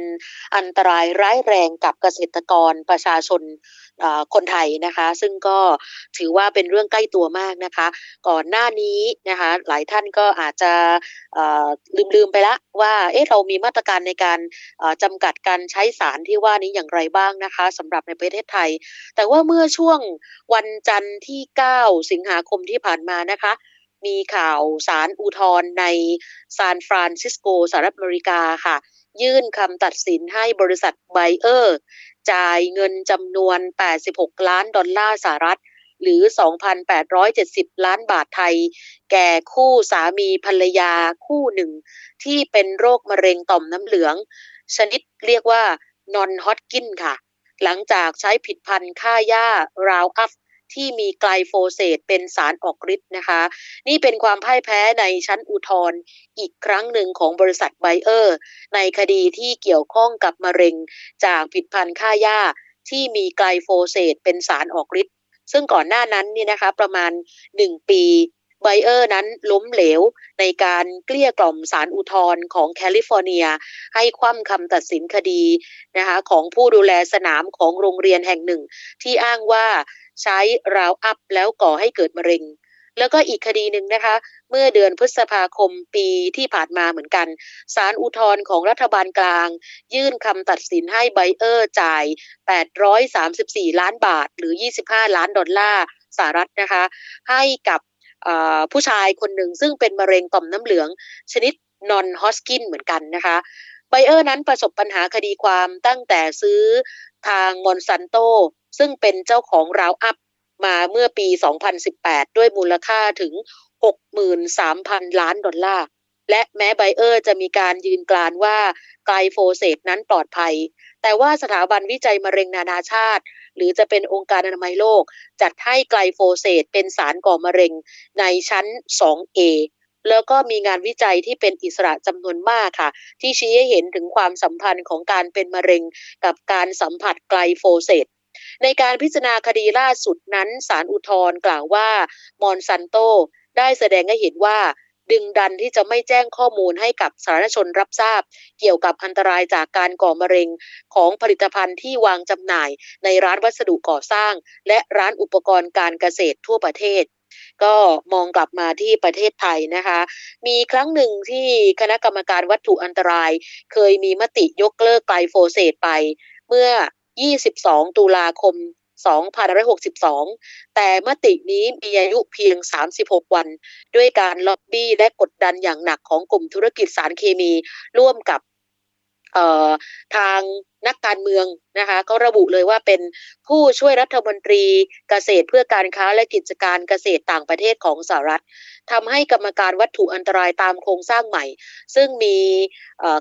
อันตรายร้ายแรงกับเกษตรกรประชาชน คนไทยนะคะ ซึ่งก็ถือว่าเป็นเรื่องใกล้ตัวมากนะคะ ก่อนหน้านี้นะคะ หลายท่านก็อาจจะลืมๆไปละว่าเอ๊ะเรามีมาตรการในการจำกัดการใช้สารที่ว่านี้อย่างไรบ้างนะคะสำหรับในประเทศไทย แต่ว่าเมื่อช่วงวันจันทร์ที่ 9 สิงหาคมที่ผ่านมานะคะมีข่าวศาลอุทธรณ์ในซานฟรานซิสโกสหรัฐอเมริกาค่ะ ยืนคำตัดสินให้บริษัทไบเออร์จ่ายเงินจำนวน 86 ล้านดอลลาร์สหรัฐ หรือ 2,870 ล้านบาทไทย แก่คู่สามีภรรยาคู่หนึ่ง ที่เป็นโรคมะเร็งต่อมน้ำเหลือง ชนิดเรียกว่า non-Hodgkin ค่ะ หลังจากใช้ผลิตภัณฑ์ฆ่าหญ้า Roundup ที่มีไกลโฟเซตเป็นสารออกฤทธิ์นะคะ นี่เป็นความพ่ายแพ้ในชั้นอุทธรณ์อีกครั้งหนึ่งของบริษัทไบเออร์ ในคดีที่เกี่ยวข้องกับมะเร็งจากผลิตภัณฑ์ฆ่าหญ้าที่มีไกลโฟเซตเป็นสารออกฤทธิ์ซึ่งก่อนหน้านั้นนี่นะคะประมาณ 1 ปีไบเออร์นั้นล้มเหลวในการเกลี้ยกล่อมศาลอุทธรณ์ของแคลิฟอร์เนีย ให้คว่ำคำตัดสินคดีนะคะของผู้ดูแลสนามของโรงเรียนแห่งหนึ่ง ที่อ้างว่า ใช้ Roundup แล้วก่อให้เกิดมะเร็ง แล้วก็อีกคดีหนึ่งนะคะ เมื่อเดือนพฤษภาคมปีที่ผ่านมาเหมือนกันศาลอุทธรณ์ของรัฐบาลกลาง ยืนคำตัดสินให้ไบเออร์จ่าย 834 ล้านบาท หรือ 25 ล้านดอลลาร์สหรัฐนะคะ ให้กับผู้ชายคนหนึ่งซึ่งเป็นมะเร็งต่อมน้ำเหลืองชนิด non-Hodgkin เหมือนกันนะคะ ไบเออร์นั้นประสบปัญหาคดีความตั้งแต่ซื้อทางมอนซันโต ซึ่งเป็นเจ้าของ Roundup มาเมื่อปี 2018 ด้วยมูลค่าถึง 63,000 ล้านดอลลาร์ และแม้ไบเออร์จะมีการยืนกรานว่าไกลโฟเซตนั้นปลอดภัย แต่ว่าสถาบันวิจัยมะเร็งนานาชาติ หรือจะเป็นองค์การอนามัยโลก จัดให้ไกลโฟเซตเป็นสารก่อมะเร็งในชั้น 2A แล้วก็มีงานวิจัยที่เป็นอิสระจำนวนมากค่ะ ที่ชี้ให้เห็นถึงความสัมพันธ์ของการเป็นมะเร็งกับการสัมผัสไกลโฟเซตในการพิจารณาคดีล่าสุดนั้นศาลอุทธรณ์กล่าวว่า มอนซันโต ได้แสดงให้เห็นว่า ดึงดันที่จะไม่แจ้งข้อมูลให้กับสาธารณชนรับทราบ เกี่ยวกับอันตรายจากการก่อมะเร็งของผลิตภัณฑ์ที่วางจำหน่าย ในร้านวัสดุก่อสร้าง และร้านอุปกรณ์การเกษตรทั่วประเทศ ก็มองกลับมาที่ประเทศไทยนะคะ มีครั้งหนึ่งที่คณะกรรมการวัตถุอันตราย เคยมีมติยกเลิกไกลโฟเสตไป เมื่อ 22 ตุลาคม2562 แต่มตินี้มีอายุเพียง 36 วัน ด้วยการล็อบบี้และกดดันอย่างหนักของกลุ่มธุรกิจสารเคมี ร่วมกับ ทางนักการเมืองนะคะก็ระบุเลยว่าเป็นผู้ช่วยรัฐมนตรีเกษตรเพื่อการค้าและกิจการเกษตรต่างประเทศของสหรัฐทำให้กรรมการวัตถุอันตรายตามโครงสร้างใหม่ ซึ่งมี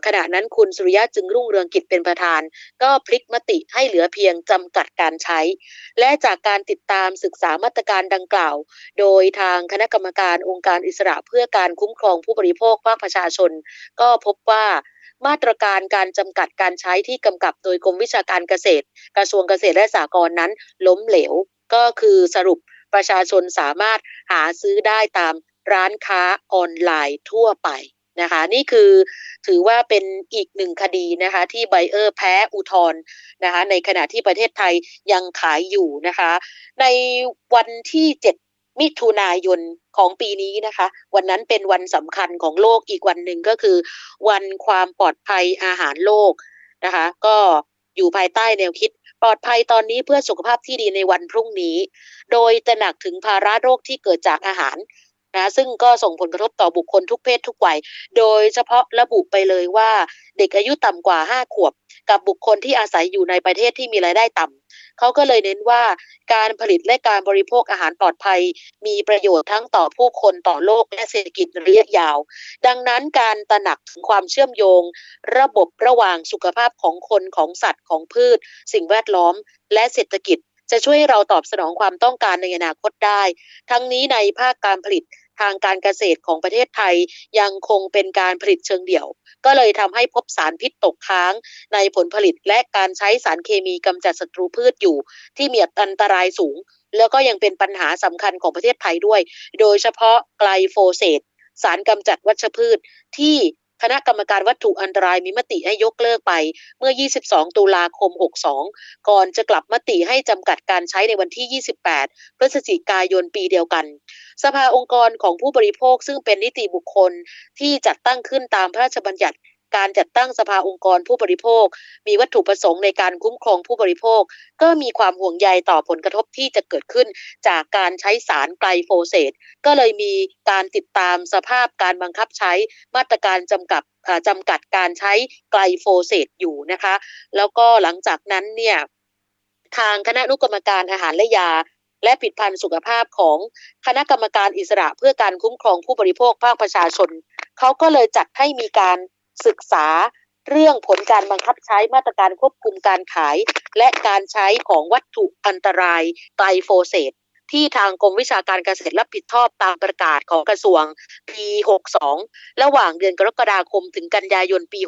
ขณะนั้นคุณสุริยะจึงรุ่งเรืองกิจเป็นประธาน ก็พลิกมติให้เหลือเพียงจำกัดการใช้ และจากการติดตามศึกษามาตรการดังกล่าว โดยทางคณะกรรมการองค์การอิสระเพื่อการคุ้มครองผู้บริโภคภาคประชาชน ก็พบว่า มาตรการการจำกัดการใช้ที่กำกับโดยกรมวิชาการเกษตร กระทรวงเกษตรและสหกรณ์นั้น ล้มเหลวก็คือสรุปประชาชนสามารถหาซื้อได้ตามร้านค้าออนไลน์ทั่วไปนะคะนี่คือถือว่าเป็นอีกหนึ่งคดีนะคะที่ไบเออร์แพ้อุทธรณ์นะคะในขณะที่ประเทศไทยยังขายอยู่นะคะในวันที่ 7 มิถุนายนของปีนี้นะคะ วันนั้นเป็นวันสำคัญของโลกอีกวันหนึ่งก็คือ วันความปลอดภัยอาหารโลกนะคะ ก็อยู่ภายใต้แนวคิดปลอดภัยตอนนี้เพื่อสุขภาพที่ดีในวันพรุ่งนี้ โดยตระหนักถึงภาระโรคที่เกิดจากอาหาร นะซึ่งก็ส่งผลกระทบต่อบุคคลทุกเพศทุกวัย โดยเฉพาะระบุไปเลยว่าเด็กอายุต่ำกว่า 5 ขวบ กับบุคคลที่อาศัยอยู่ในประเทศที่มีรายได้ต่ำเขาก็เลยเน้นว่าการผลิตและการบริโภคอาหารปลอดภัย มีประโยชน์ทั้งต่อผู้คนต่อโลกและเศรษฐกิจระยะยาว ดังนั้นการตระหนักถึงความเชื่อมโยง ระบบระหว่างสุขภาพของคนของสัตว์ของพืช สิ่งแวดล้อม และเศรษฐกิจ จะช่วยให้เราตอบสนองความต้องการในอนาคตได้ ทั้งนี้ในภาคการผลิตทางการเกษตรของประเทศไทยยังคงเป็นการผลิตเชิงเดี่ยว ก็เลยทำให้พบสารพิษตกค้าง ในผลผลิตและการใช้สารเคมีกำจัดศัตรูพืชอยู่ ที่มีอันตรายสูง แล้วก็ยังเป็นปัญหาสำคัญของประเทศไทยด้วย โดยเฉพาะไกลโฟเสตสารกำจัดวัชพืชที่ คณะกรรมการวัตถุอันตรายมีมติให้ยกเลิกไป เมื่อ 22 ตุลาคม 62 ก่อนจะกลับมติให้จำกัดการใช้ในวันที่ 28 พฤศจิกายนปีเดียวกัน สภาองค์กรของผู้บริโภคซึ่งเป็นนิติบุคคลที่จัดตั้งขึ้นตามพระราชบัญญัติ การจัดตั้งสภาองค์กรผู้บริโภค มีวัตถุประสงค์ในการคุ้มครองผู้บริโภค ก็มีความห่วงใยต่อผลกระทบที่จะเกิดขึ้นจากการใช้สารไกลโฟเสตก็เลยมีการติดตามสภาพการบังคับใช้มาตรการจำกัดจำกัดการใช้ไกลโฟเสตอยู่นะคะ แล้วก็หลังจากนั้นเนี่ยทางคณะนุกรรมการอาหารและยา และผิดพันธ์สุขภาพของคณะกรรมการอิสระเพื่อการคุ้มครองผู้บริโภคภาคประชาชน เขาก็เลยจัดให้มีการ ศึกษาเรื่องผลการบังคับใช้มาตรการควบคุมการขาย และการใช้ของวัตถุอันตรายไตรโฟเสต ที่ทางกรมวิชาการเกษตรรับผิดชอบตามประกาศของกระทรวงปี 62 ระหว่างเดือนกรกฎาคมถึงกันยายนปี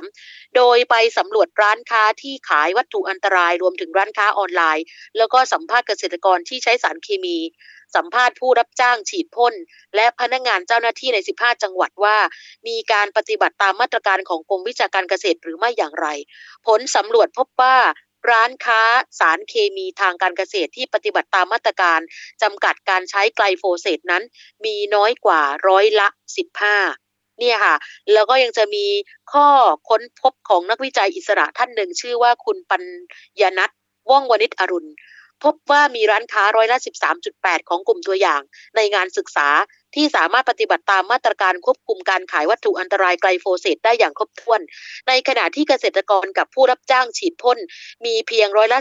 63 โดยไปสำรวจร้านค้าที่ขายวัตถุอันตรายรวมถึงร้านค้าออนไลน์ แล้วก็สัมภาษณ์เกษตรกรที่ใช้สารเคมี สัมภาษณ์ผู้รับจ้างฉีดพ่น และพนักงงานเจ้าหน้าที่ใน 15 จังหวัดว่า มีการปฏิบัติตามมาตรการของกรมวิชาการเกษตรหรือไม่อย่างไร ผลสำรวจพบว่า ร้านค้าสารเคมีทางการเกษตรที่ปฏิบัติตามมาตรการจำกัดการใช้ไกลโฟเสตนั้น มีน้อยกว่าร้อยละ 15 เนี่ยค่ะ แล้วก็ยังจะมีข้อค้นพบของนักวิจัยอิสระท่านหนึ่ง ชื่อว่าคุณปัญญนัทว่องวณิชอรุณ พบว่ามีร้านค้าร้อยละ 13.8 ของกลุ่มตัวอย่าง ในงานศึกษาที่สามารถปฏิบัติตามมาตรการควบคุมการขายวัตถุอันตรายไกลโฟเซตได้อย่างครบถ้วน ในขณะที่เกษตรกรกับผู้รับจ้างฉีดพ่น มีเพียงร้อยละ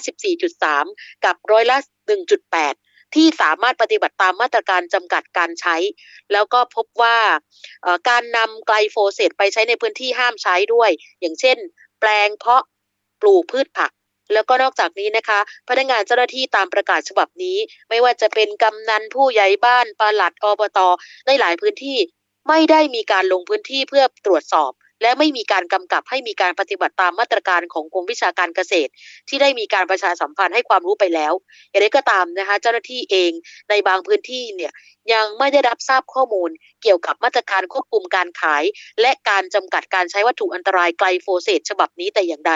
14.3 กับร้อยละ 1.8ที่สามารถปฏิบัติตามมาตรการจำกัดการใช้ แล้วก็พบว่าการนำไกลโฟเซตไปใช้ในพื้นที่ห้ามใช้ด้วย อย่างเช่น แปลงเพาะปลูกพืชผัก แล้วก็นอกจากนี้นะคะ พนักงานเจ้าหน้าที่ตามประกาศฉบับนี้ ไม่ว่าจะเป็นกำนันผู้ใหญ่บ้านปลัดอบตในหลายพื้นที่ ไม่ได้มีการลงพื้นที่เพื่อตรวจสอบ และไม่มีการกำกับให้มีการปฏิบัติตามมาตรการของกรมวิชาการเกษตร ที่ได้มีการประชาสัมพันธ์ให้ความรู้ไปแล้ว อย่างไรก็ตามนะคะเจ้าหน้าที่เองในบางพื้นที่เนี่ยยังไม่ได้รับทราบข้อมูล เกี่ยวกับมาตรการควบคุมการขาย และการจำกัดการใช้วัตถุอันตรายไกลโฟเซตฉบับนี้แต่อย่างใด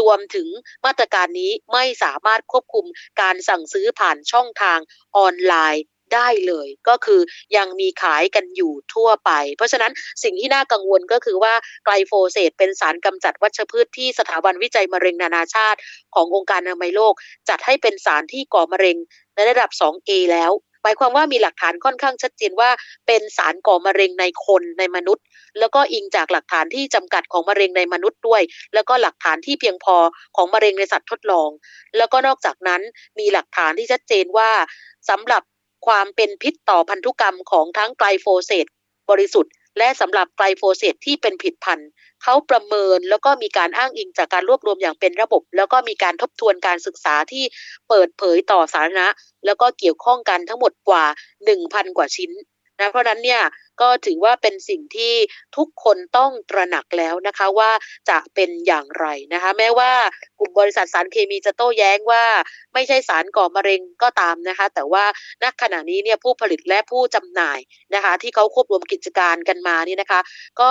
รวมถึงมาตรการนี้ไม่สามารถควบคุมการสั่งซื้อผ่านช่องทางออนไลน์ ได้เลย ก็คือยังมีขายกันอยู่ทั่วไป เพราะฉะนั้นสิ่งที่น่ากังวลก็คือว่าไกลโฟเซตเป็นสารกำจัดวัชพืชที่สถาบันวิจัยมะเร็งนานาชาติ ขององค์การอนามัยโลก จัดให้เป็นสารที่ก่อมะเร็งในระดับ 2A แล้วหมายความว่ามีหลักฐานค่อนข้างชัดเจนว่าเป็นสารก่อมะเร็งในคนในมนุษย์ แล้วก็อิงจากหลักฐานที่จำกัดของมะเร็งในมนุษย์ด้วย แล้วก็หลักฐานที่เพียงพอของมะเร็งในสัตว์ทดลอง แล้วก็นอกจากนั้นมีหลักฐานที่ชัดเจนว่าสำหรับ ความเป็นพิษต่อพันธุกรรมของทั้งไกลโฟเซตบริสุทธิ์ และสำหรับไกลโฟเซตที่เป็นผิดพันธุ์เขาประเมินแล้วก็มีการอ้างอิงจากการรวบรวมอย่างเป็นระบบ แล้วก็มีการทบทวนการศึกษาที่เปิดเผยต่อสาธารณะ แล้วก็เกี่ยวข้องกันทั้งหมดกว่า 1,000 กว่าชิ้น นะเพราะนั้นเนี่ยก็ถือว่าเป็นสิ่งที่ทุกคนต้องตระหนักแล้วนะคะว่าจะเป็นอย่างไรนะคะแม้ว่ากลุ่มบริษัทสารเคมีจะโต้แย้งว่า ไม่ใช่สารก่อมะเร็งก็ตามนะคะ แต่ว่าณขณะนี้เนี่ยผู้ผลิตและผู้จำหน่ายนะคะ ที่เขาควบรวมกิจการกันมานี่นะคะ ก็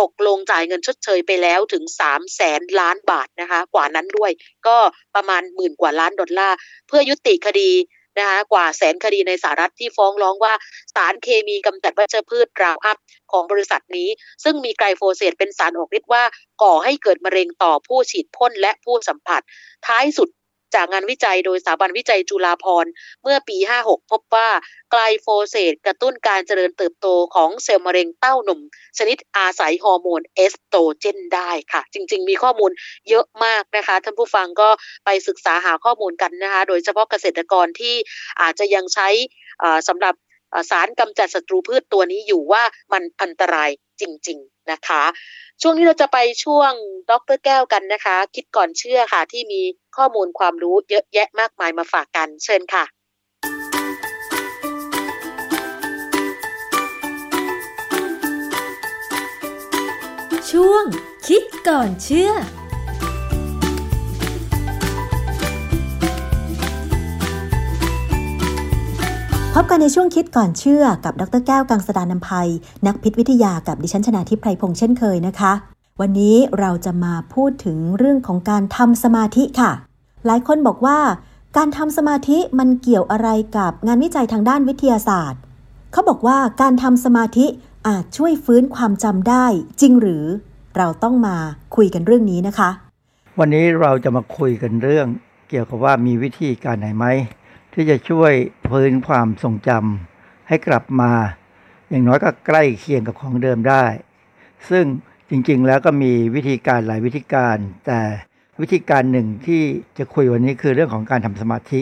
ตกลงจ่ายเงินชดเชยไปแล้วถึง3 0 0แสนล้านบาทนะคะ กว่านั้นด้วย ก็ประมาณหมื่นกว่าล้านดอลลาร์เพื่อยุติคดี นะคะกว่าแสนคดีในสหรัฐที่ฟ้องร้องว่าสารเคมีกำจัดวัชพืช Roundup ของบริษัทนี้ ซึ่งมีไกลโฟเซตเป็นสารออกฤทธิ์ว่าก่อให้เกิดมะเร็งต่อผู้ฉีดพ่นและผู้สัมผัส ท้ายสุด จากงานวิจัยโดยสถาบันวิจัยจุฬาภรณ์เมื่อปี 56 พบว่าไกลโฟเซตกระตุ้นการเจริญเติบโตของเซลล์มะเร็งเต้านม ชนิดอาศัยฮอร์โมนเอสโตรเจนได้ค่ะ จริง ๆ มีข้อมูลเยอะมากนะคะ ท่านผู้ฟังก็ไปศึกษาหาข้อมูลกันนะคะ โดยเฉพาะเกษตรกรที่อาจจะยังใช้สำหรับสารกำจัดศัตรูพืชตัวนี้อยู่ว่ามันอันตรายจริง ๆ นะคะ ช่วงนี้เราจะไปช่วงดรแก้วกันนะคะ คิดก่อนเชื่อค่ะ ที่มีข้อมูลความรู้เยอะแยะมากมายมาฝากกันเชิญค่ะช่วงคิดก่อนเชื่อ พบกันในช่วงคิดก่อนเชื่อกับดรแก้วกังสดานนภัย นักพิษวิทยากับดิฉันชนาทิพไพรพงษ์เช่นเคยนะคะ วันนี้เราจะมาพูดถึงเรื่องของการทำสมาธิค่ะ หลายคนบอกว่า การทำสมาธิมันเกี่ยวอะไรกับงานวิจัยทางด้านวิทยาศาสตร์ เขาบอกว่าการทำสมาธิอาจช่วยฟื้นความจำได้จริงหรือ เราต้องมาคุยกันเรื่องนี้นะคะ วันนี้เราจะมาคุยกันเรื่อง เกี่ยวกับว่ามีวิธีการไหนไหม ที่จะช่วยพื้นความทรงจำให้กลับมา อย่างน้อยก็ใกล้เคียงกับของเดิมได้ ซึ่งจริงๆแล้วก็มีวิธีการหลายวิธีการ แต่วิธีการหนึ่งที่จะคุยวันนี้คือเรื่องของการทำสมาธิ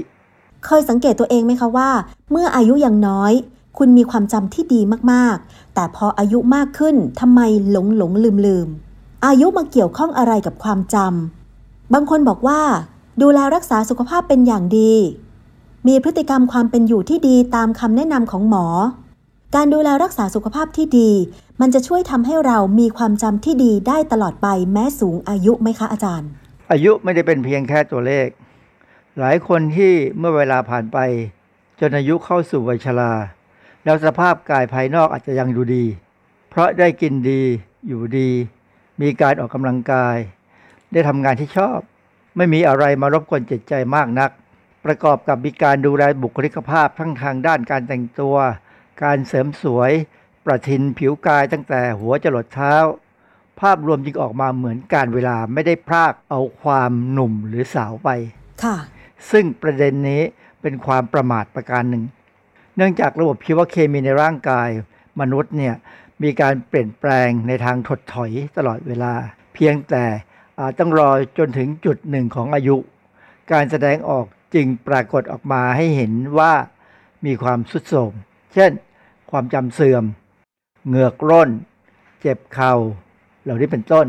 เคยสังเกตตัวเองไหมคะว่า เมื่ออายุยังน้อย คุณมีความจำที่ดีมากๆ แต่พออายุมากขึ้นทำไมหลงหลงลืมลืมอายุมาเกี่ยวข้องอะไรกับความจำบางคนบอกว่า ดูแลรักษาสุขภาพเป็นอย่างดี มีพฤติกรรมความเป็นอยู่ที่ดีตามคำแนะนำของหมอ การดูแลรักษาสุขภาพที่ดี มันจะช่วยทำให้เรามีความจำที่ดีได้ตลอดไปแม้สูงอายุไหมคะอาจารย์ อายุไม่ได้เป็นเพียงแค่ตัวเลข หลายคนที่เมื่อเวลาผ่านไป จนอายุเข้าสู่วัยชรา แล้วสภาพกายภายนอกอาจจะยังดูดี เพราะได้กินดีอยู่ดี มีการออกกำลังกาย ได้ทำงานที่ชอบ ไม่มีอะไรมารบกวนจิตใจมากนัก ประกอบกับมีการดูแลบุคลิกภาพทั้งทางด้านการแต่งตัว การเสริมสวย ประทินผิวกายตั้งแต่หัวจรดเท้า ภาพรวมจึงออกมาเหมือนการเวลาไม่ได้พรากเอาความหนุ่มหรือสาวไปค่ะ ซึ่งประเด็นนี้เป็นความประมาทประการหนึ่ง เนื่องจากระบบชีวเคมีในร่างกาย มนุษย์เนี่ยมีการเปลี่ยนแปลงในทางถดถอยตลอดเวลา เพียงแต่อาจต้องรอจนถึงจุดหนึ่งของอายุ การแสดงออก จึงปรากฏออกมาให้เห็นว่ามีความสุดโทรมเช่น ความจำเสื่อม เหงือกร่น เจ็บเข่าเหล่านี้เป็นต้น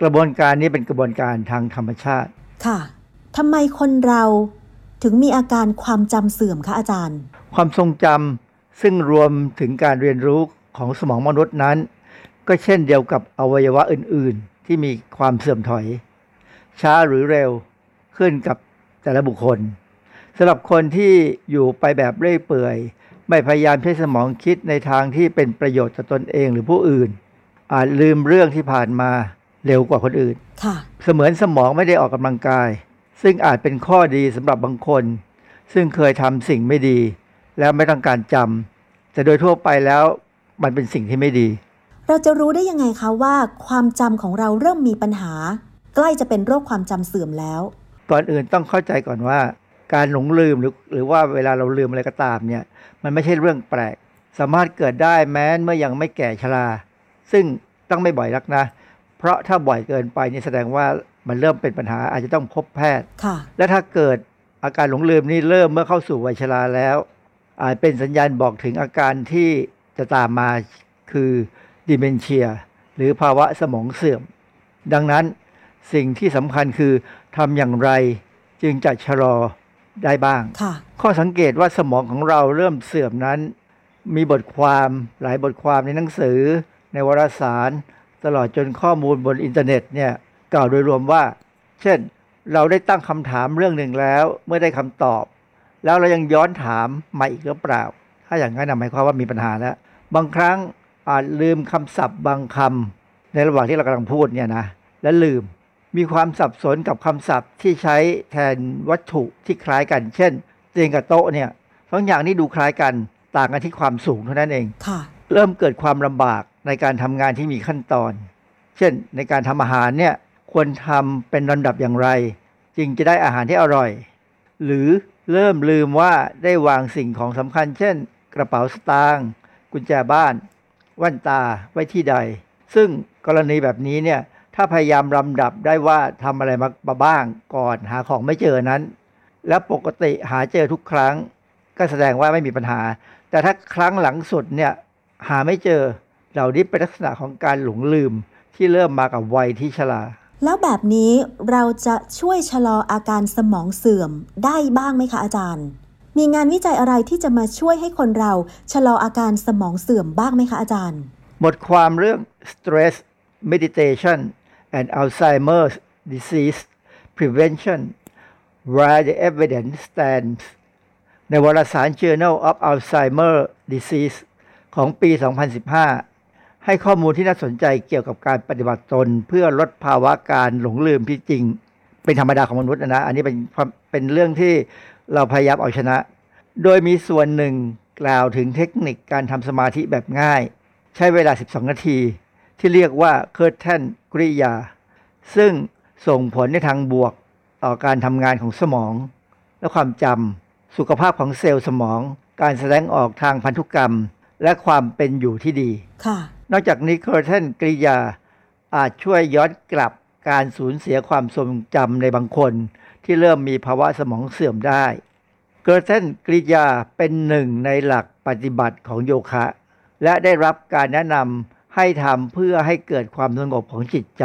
กระบวนการนี้เป็นกระบวนการทางธรรมชาติ ค่ะทำไมคนเราถึงมีอาการความจำเสื่อมคะอาจารย์ ความทรงจำซึ่งรวมถึงการเรียนรู้ของสมองมนุษย์นั้น ก็เช่นเดียวกับอวัยวะอื่น ๆ ที่มีความเสื่อมถอย ช้าหรือเร็วขึ้นกับ แต่ละบุคคลสำหรับคนที่อยู่ไปแบบเรื่อยเปื่อย ไม่พยายามใช้สมองคิดในทางที่เป็นประโยชน์ต่อตนเองหรือผู้อื่น อาจลืมเรื่องที่ผ่านมาเร็วกว่าคนอื่นค่ะเสมือนสมองไม่ได้ออกกำลังกาย ซึ่งอาจเป็นข้อดีสำหรับบางคน ซึ่งเคยทำสิ่งไม่ดี แล้วไม่ต้องการจำแต่โดยทั่วไปแล้วมันเป็นสิ่งที่ไม่ดี เราจะรู้ได้ยังไงคะว่า ความจำของเราเริ่มมีปัญหา ใกล้จะเป็นโรคความจำเสื่อมแล้ว ก่อนอื่นต้องเข้าใจก่อนว่า การหลงลืมหรือหรือว่าเวลาเราลืมอะไรก็ตามเนี่ย มันไม่ใช่เรื่องแปลก สามารถเกิดได้แม้เมื่อยังไม่แก่ชรา ซึ่งต้องไม่บ่อยนักนะ เพราะถ้าบ่อยเกินไปนี่แสดงว่ามันเริ่มเป็นปัญหาอาจจะต้องพบแพทย์ค่ะและถ้าเกิดอาการหลงลืมนี่เริ่มเมื่อเข้าสู่วัยชราแล้ว อาจเป็นสัญญาณบอกถึงอาการที่จะตามมาคือดิเมนเชีย หรือภาวะสมองเสื่อม ดังนั้นสิ่งที่สำคัญคือ ทำอย่างไรจึงจะชะลอได้บ้างค่ะข้อสังเกตว่าสมองของเราเริ่มเสื่อมนั้น มีบทความหลายบทความในหนังสือ ในวารสาร ตลอดจนข้อมูลบนอินเทอร์เน็ตเนี่ยกล่าวโดยรวมว่า เช่น เราได้ตั้งคำถามเรื่องหนึ่งแล้ว เมื่อได้คำตอบ แล้วเรายังย้อนถามมาอีกหรือเปล่า ถ้าอย่างนั้นหมายความว่ามีปัญหาแล้ว บางครั้งอาจลืมคำศัพท์บางคำในระหว่างที่เรากำลังพูดเนี่ยนะและลืม มีความสับสนกับคำศัพท์ที่ใช้แทนวัตถุที่คล้ายกัน เช่น เตียงกับโต๊ะเนี่ยสองอย่างนี้ดูคล้ายกันต่างกันที่ความสูงเท่านั้นเองค่ะเริ่มเกิดความลำบากในการทำงานที่มีขั้นตอน เช่น ในการทำอาหารเนี่ยควรทำเป็นลำดับอย่างไร จึงจะได้อาหารที่อร่อย หรือเริ่มลืมว่าได้วางสิ่งของสำคัญ เช่น กระเป๋าสตางค์กุญแจบ้านแว่นตาไว้ที่ใด ซึ่งกรณีแบบนี้เนี่ย ถ้าพยายามลำดับได้ว่าทำอะไรมาบ้างก่อนหาของไม่เจอนั้น และปกติหาเจอทุกครั้ง ก็แสดงว่าไม่มีปัญหา แต่ถ้าครั้งหลังสุดเนี่ยหาไม่เจอเหล่านี้เป็นลักษณะของการหลงลืมที่เริ่มมากับวัยที่ชราแล้วแบบนี้เราจะช่วยชะลออาการสมองเสื่อมได้บ้างไหมคะอาจารย์ มีงานวิจัยอะไรที่จะมาช่วยให้คนเราชะลออาการสมองเสื่อมบ้างไหมคะอาจารย์ บทความเรื่อง stress meditation and Alzheimer's disease prevention where the evidence stands ในวารสาร Journal of Alzheimer Disease ของปี 2015 ให้ข้อมูลที่น่าสนใจเกี่ยวกับการปฏิบัติตน เพื่อลดภาวะการหลงลืมที่จริง เป็นธรรมดาของมนุษย์นะ อันนี้เป็นเป็นเรื่องที่เราพยายามเอาชนะ โดยมีส่วนหนึ่งกล่าวถึงเทคนิคการทำสมาธิแบบง่าย ใช้เวลา 12 นาที ที่เรียกว่า Kirtan Kriya ซึ่งส่งผลในทางบวกต่อการทำงานของสมอง และความจำสุขภาพของเซลล์สมอง การแสดงออกทางพันธุกรรม และความเป็นอยู่ที่ดีค่ะนอกจากนี้ Kirtan Kriya อาจช่วยย้อนกลับการสูญเสียความทรงจำในบางคน ที่เริ่มมีภาวะสมองเสื่อมได้เกิร์เทนกริยาเป็นหนึ่งในหลักปฏิบัติของโยคะ และได้รับการแนะนำ ให้ทำเพื่อให้เกิดความสงบของจิตใจ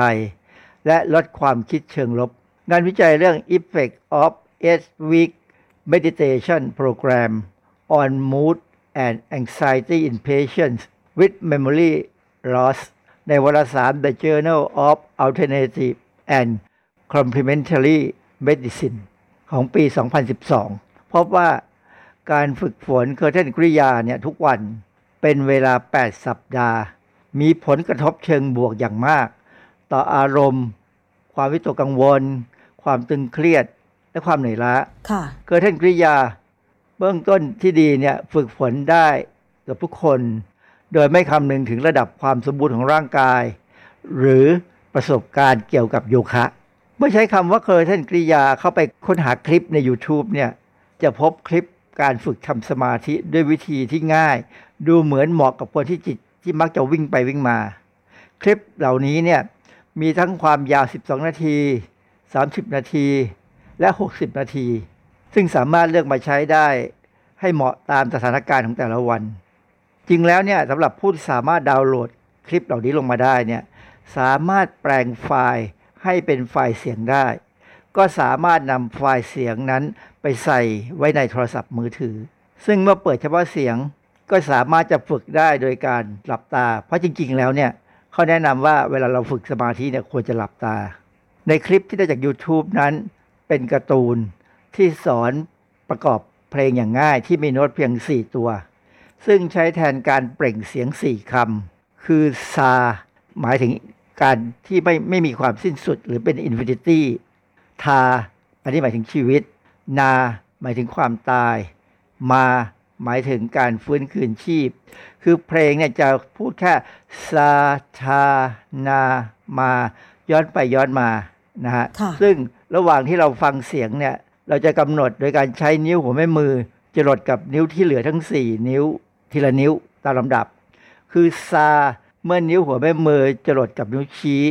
และลดความคิดเชิงลบ งานวิจัยเรื่อง Effect of 8 Week Meditation Program on Mood and Anxiety in Patients with Memory Loss ในวารสาร The Journal of Alternative and Complementary Medicine ของปี 2012 พบว่าการฝึกฝน Kirtan Kriya เนี่ยทุกวันเป็นเวลา 8 สัปดาห์ มีผลกระทบเชิงบวกอย่างมาก ต่ออารมณ์ ความวิตกกังวล ความตึงเครียดและความเหนื่อยล้าค่ะ Kirtan Kriya เบื้องต้นที่ดีเนี่ยฝึกฝนได้กับทุกคน โดยไม่คำนึงถึงระดับความสมบูรณ์ของร่างกาย หรือประสบการณ์เกี่ยวกับโยคะ เมื่อใช้คำว่าเคอร์เทนกริยาเข้าไปค้นหาคลิปใน YouTube เนี่ยจะพบคลิปการฝึกทำสมาธิด้วยวิธีที่ง่าย ดูเหมือนเหมาะกับคนที่จิต ที่มักจะวิ่งไปวิ่งมา คลิปเหล่านี้เนี่ยมีทั้งความยาว 12 นาที 30 นาที และ 60 นาที ซึ่งสามารถเลือกมาใช้ได้ให้เหมาะตามสถานการณ์ของแต่ละวัน จริงแล้วเนี่ยสำหรับผู้ที่สามารถดาวน์โหลดคลิปเหล่านี้ลงมาได้เนี่ยสามารถแปลงไฟล์ให้เป็นไฟล์เสียงได้ ก็สามารถนำไฟล์เสียงนั้นไปใส่ไว้ในโทรศัพท์มือถือ ซึ่งเมื่อเปิดเฉพาะเสียง ก็สามารถจะฝึกได้โดยการหลับตา เพราะจริง ๆ แล้วเนี่ยเขาแนะนำว่าเวลาเราฝึกสมาธิเนี่ยควรจะหลับตา ในคลิปที่ได้จาก YouTube นั้นเป็นการ์ตูนที่สอนประกอบเพลงอย่างง่ายที่มีโน้ตเพียง 4 ตัว ซึ่งใช้แทนการเปล่งเสียง 4คำคือซาหมายถึงการที่ไม่ไม่มีความสิ้นสุดหรือเป็น infinity ทา อันนี้หมายถึงชีวิต นา หมายถึงความตาย มา หมายถึงการฟื้นคืนชีพ คือเพลงเนี่ยจะพูดแค่ซาทานามาย้อนไปย้อนมานะฮะค่ะซึ่งระหว่างที่เราฟังเสียงเนี่ยเราจะกำหนดโดยการใช้นิ้วหัวแม่มือจรดกับนิ้วที่เหลือทั้ง 4 นิ้วทีละนิ้วตามลำดับ คือซาเมื่อนิ้วหัวแม่มือจรดกับนิ้วชี้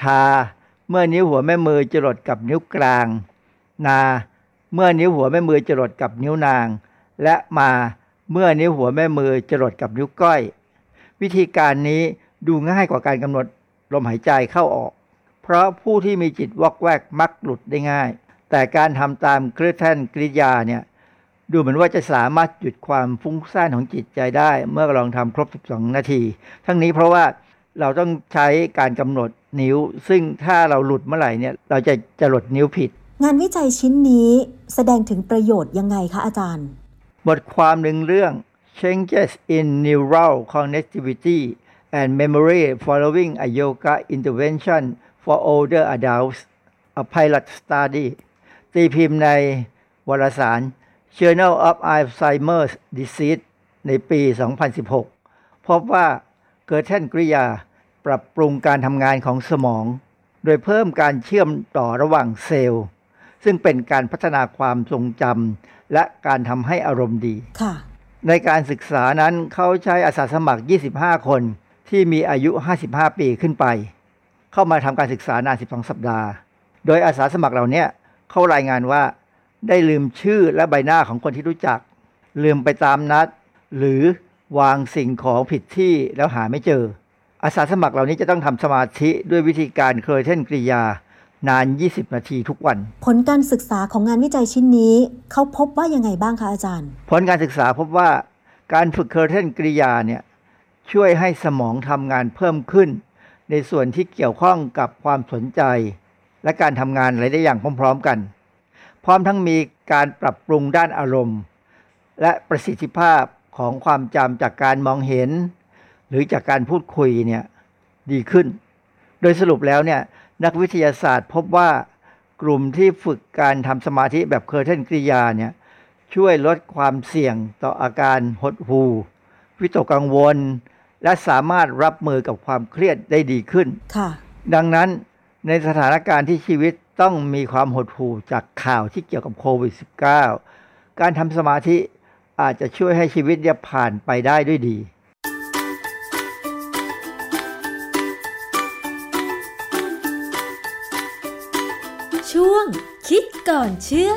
ทาเมื่อนิ้วหัวแม่มือจรดกับนิ้วกลาง นา เมื่อนิ้วหัวแม่มือจรดกับนิ้วนาง และมาเมื่อนิ้วหัวแม่มือจรดกับนิ้วก้อย วิธีการนี้ดูง่ายกว่าการกำหนดลมหายใจเข้าออก เพราะผู้ที่มีจิตวอกแวกมักหลุดได้ง่าย แต่การทำตามเครื่อแท่นกริยาเนี่ยดูเหมือนว่าจะสามารถหยุดความฟุ้งซ่านของจิตใจได้ เมื่อลองทำครบ 12 นาที ทั้งนี้เพราะว่าเราต้องใช้การกำหนดนิ้ว ซึ่งถ้าเราหลุดเมื่อไหร่เนี่ยเราจะจะหลดนิ้วผิด งานวิจัยชิ้นนี้แสดงถึงประโยชน์ยังไงคะอาจารย์ บทความหนึ่งเรื่อง Changes in Neural Connectivity and Memory Following a Yoga Intervention for Older Adults a Pilot Study ตีพิมพ์ในวารสาร Journal of Alzheimer's Disease ในปี 2016 พบว่าเกิดแท่นกริยาปรับปรุงการทำงานของสมอง โดยเพิ่มการเชื่อมต่อระหว่างเซลล์ ซึ่งเป็นการพัฒนาความทรงจำ และการทำให้อารมณ์ดีค่ะในการศึกษานั้นเขาใช้อาสาสมัคร 25 คนที่มีอายุ 55 ปีขึ้นไป เข้ามาทำการศึกษานาน 12 สัปดาห์ โดยอาสาสมัครเหล่าเนี้ยเขารายงานว่าได้ลืมชื่อและใบหน้าของคนที่รู้จัก ลืมไปตามนัด หรือวางสิ่งของผิดที่แล้วหาไม่เจอ อาสาสมัครเหล่านี้จะต้องทำสมาธิด้วยวิธีการเคยเท่นกริยา นาน 20 นาทีทุกวัน ผลการศึกษาของงานวิจัยชิ้นนี้ เขาพบว่ายังไงบ้างคะอาจารย์ ผลการศึกษาพบว่าการฝึกเคอร์เทนกริยาเนี่ยช่วยให้สมองทำงานเพิ่มขึ้น ในส่วนที่เกี่ยวข้องกับความสนใจ และการทำงานหลายๆอย่างพร้อม ๆ กัน พร้อมทั้งมีการปรับปรุงด้านอารมณ์ และประสิทธิภาพของความจำจากการมองเห็น หรือจากการพูดคุยเนี่ยดีขึ้น โดยสรุปแล้วเนี่ย นักวิทยาศาสตร์พบว่ากลุ่มที่ฝึกการทำสมาธิแบบเคอร์เทนกริยาเนี่ยช่วยลดความเสี่ยงต่ออาการหดหู่วิตกกังวล และสามารถรับมือกับความเครียดได้ดีขึ้นค่ะดังนั้นในสถานการณ์ที่ชีวิตต้องมีความหดหู่จากข่าวที่เกี่ยวกับโควิด -19 การทำสมาธิอาจจะช่วยให้ชีวิตเนี่ยผ่านไปได้ด้วยดี คิดก่อนเชื่อ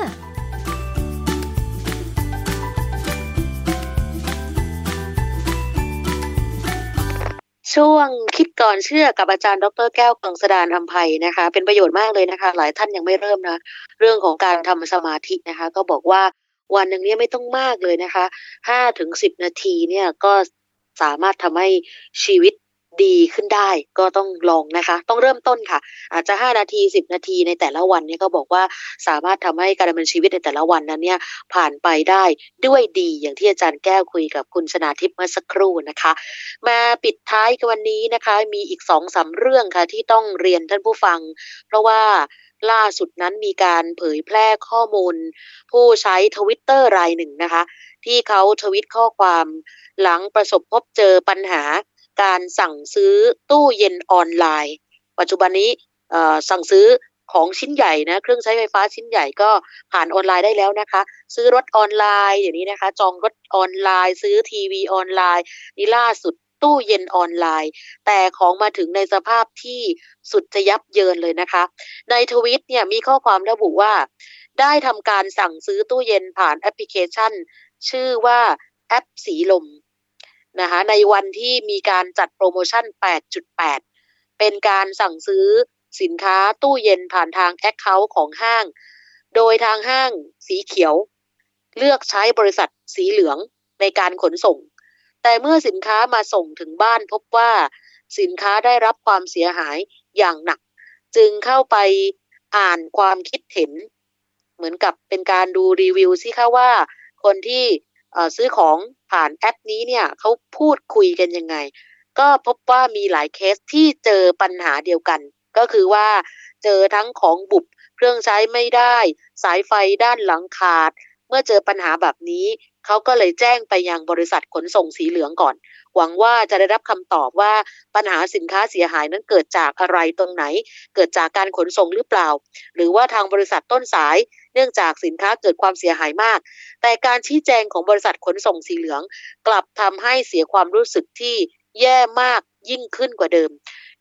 ช่วงคิดก่อนเชื่อกับอาจารย์ ดรแก้วกังสดานมภัยนะคะ เป็นประโยชน์มากเลยนะคะ หลายท่านยังไม่เริ่มนะ เรื่องของการทำสมาธินะคะ ก็บอกว่าวันหนึ่งเนี่ยไม่ต้องมากเลยนะคะห้าถึงสิบนาทีเนี่ยก็สามารถทำให้ชีวิต ดีขึ้นได้ก็ต้องลองนะคะ ต้องเริ่มต้นค่ะ อาจจะ 5 นาที 10 นาทีในแต่ละวันเนี่ยก็บอกว่าสามารถทำให้การดำเนินชีวิตในแต่ละวันนั้นเนี่ยผ่านไปได้ด้วยดีอย่างที่อาจารย์แก้วคุยกับคุณชนาทิพย์เมื่อสักครู่นะคะ มาปิดท้ายกันวันนี้นะคะ มีอีกสองสาเรื่องค่ะที่ต้องเรียนท่านผู้ฟัง เพราะว่าล่าสุดนั้นมีการเผยแพร่ข้อมูล ผู้ใช้ทวิตเตอร์รายหนึ่งนะคะ ที่เขาทวิตข้อความหลังประสบพบเจอปัญหา การสั่งซื้อตู้เย็นออนไลน์ ปัจจุบันนี้สั่งซื้อของชิ้นใหญ่นะเครื่องใช้ไฟฟ้าชิ้นใหญ่ก็ผ่านออนไลน์ได้แล้วนะคะ ซื้อรถออนไลน์อย่างนี้นะคะ จองรถออนไลน์ ซื้อทีวีออนไลน์นี่ล่าสุดตู้เย็นออนไลน์ แต่ของมาถึงในสภาพที่สุดจะยับเยินเลยนะคะ ในทวิตเนี่ยมีข้อความระบุว่า ได้ทำการสั่งซื้อตู้เย็นผ่านแอปพลิเคชัน ชื่อว่าแอปสีลม นะคะในวันที่มีการจัดโปรโมชั่น 8.8 เป็นการสั่งซื้อสินค้าตู้เย็นผ่านทางแอคเคาท์ของห้าง โดยทางห้างสีเขียว เลือกใช้บริษัทสีเหลืองในการขนส่ง แต่เมื่อสินค้ามาส่งถึงบ้านพบว่าสินค้าได้รับความเสียหายอย่างหนัก จึงเข้าไปอ่านความคิดเห็น เหมือนกับเป็นการดูรีวิวซิคะว่า คนที่ ซื้อของผ่านแอปนี้เนี่ยเขาพูดคุยกันยังไง ก็พบว่ามีหลายเคสที่เจอปัญหาเดียวกัน ก็คือว่าเจอทั้งของบุบเครื่องใช้ไม่ได้ สายไฟด้านหลังขาด เมื่อเจอปัญหาแบบนี้ เขาก็เลยแจ้งไปยังบริษัทขนส่งสีเหลืองก่อน หวังว่าจะได้รับคำตอบว่าปัญหาสินค้าเสียหายนั้นเกิดจากอะไรตรงไหน เกิดจากการขนส่งหรือเปล่า หรือว่าทางบริษัทต้นสาย เนื่องจากสินค้าเกิดความเสียหายมาก แต่การชี้แจงของบริษัทขนส่งสีเหลือง กลับทำให้เสียความรู้สึกที่แย่มากยิ่งขึ้นกว่าเดิม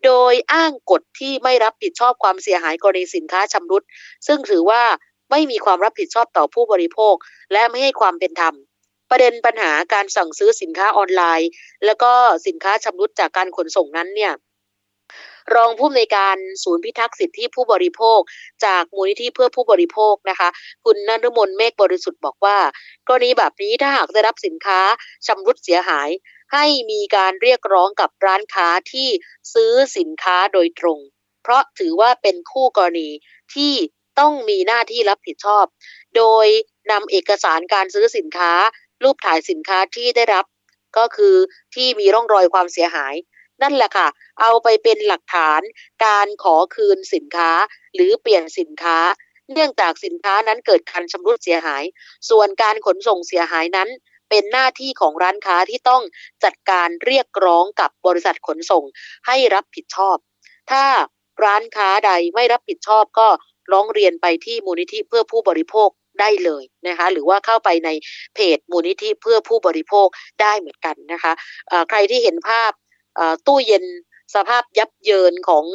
โดยอ้างกฎที่ไม่รับผิดชอบความเสียหายกรณีสินค้าชำรุด ซึ่งถือว่าไม่มีความรับผิดชอบต่อผู้บริโภค และไม่ให้ความเป็นธรรม ประเด็นปัญหาการสั่งซื้อสินค้าออนไลน์ แล้วก็สินค้าชำรุดจากการขนส่งนั้นเนี่ยรองผู้อำนวยการศูนย์พิทักษ์สิทธิผู้บริโภค จากมูลนิธิเพื่อผู้บริโภคนะคะ คุณนฤมลเมฆบริสุทธิ์บอกว่ากรณีแบบนี้ถ้าหากได้รับสินค้าชำรุดเสียหาย ให้มีการเรียกร้องกับร้านค้าที่ซื้อสินค้าโดยตรง เพราะถือว่าเป็นคู่กรณีที่ต้องมีหน้าที่รับผิดชอบ โดยนำเอกสารการซื้อสินค้า รูปถ่ายสินค้าที่ได้รับ ก็คือที่มีร่องรอยความเสียหาย นั่นแหละค่ะ เอาไปเป็นหลักฐานการขอคืนสินค้า หรือเปลี่ยนสินค้า เนื่องจากสินค้านั้นเกิดการชำรุดเสียหาย ส่วนการขนส่งเสียหายนั้นเป็นหน้าที่ของร้านค้าที่ต้องจัดการเรียกร้องกับบริษัทขนส่งให้รับผิดชอบ ถ้าร้านค้าใดไม่รับผิดชอบก็ร้องเรียนไปที่มูลนิธิเพื่อผู้บริโภค ได้เลยนะคะหรือว่าเข้าไปในเพจมูลนิธิเพื่อผู้บริโภคได้เหมือนกันนะคะะใครที่เห็นภาพตู้เย็นสภาพยับเยินของ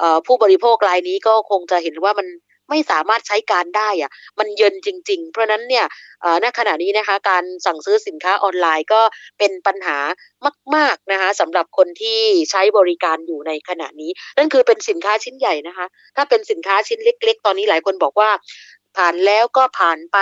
อผู้บริโภครายนี้ก็คงจะเห็นว่ามันไม่สามารถใช้การได้อะมันเยินจริง ๆ เพราะนั้นเนี่ยณขณะนี้นะคะ การสั่งซื้อสินค้าออนไลน์ก็เป็นปัญหามาก ๆนะคะสำหรับคนที่ใช้บริการอยู่ในขณะนี้ นั่นคือเป็นสินค้าชิ้นใหญ่นะคะ ถ้าเป็นสินค้าชิ้นเล็ก ๆ ตอนนี้หลายคนบอกว่า ผ่านแล้วก็ผ่านไป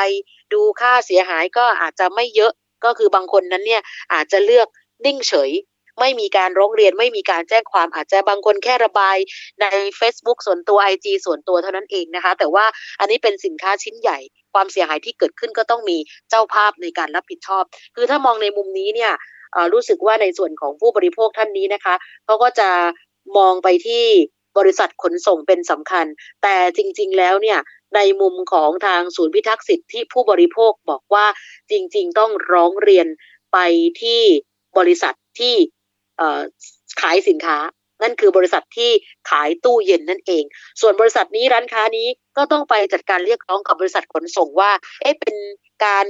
ดูค่าเสียหายก็อาจจะไม่เยอะก็คือบางคนนั้นเนี่ยอาจจะเลือกนิ่งเฉย ไม่มีการร้องเรียนไม่มีการแจ้งความอาจจะบางคนแค่ระบายใน Facebook ส่วนตัว IG ส่วนตัวเท่านั้นเองนะคะ แต่ว่าอันนี้เป็นสินค้าชิ้นใหญ่ความเสียหายที่เกิดขึ้นก็ต้องมีเจ้าภาพในการรับผิดชอบ คือถ้ามองในมุมนี้เนี่ยรู้สึกว่าในส่วนของผู้บริโภคท่านนี้นะคะเขาก็จะมองไปที่บริษัทขนส่งเป็นสำคัญ แต่จริง ๆ แล้วเนี่ย ในมุมของทางศูนย์พิทักษ์สิทธิผู้บริโภคบอกว่าจริง ๆ ต้องร้องเรียนไปที่บริษัทที่ขายสินค้า นั่นคือบริษัทที่ขายตู้เย็นนั่นเอง ส่วนบริษัทนี้ร้านค้านี้ก็ต้องไปจัดการเรียกร้องกับบริษัทขนส่งว่า เอ๊ะเป็นการ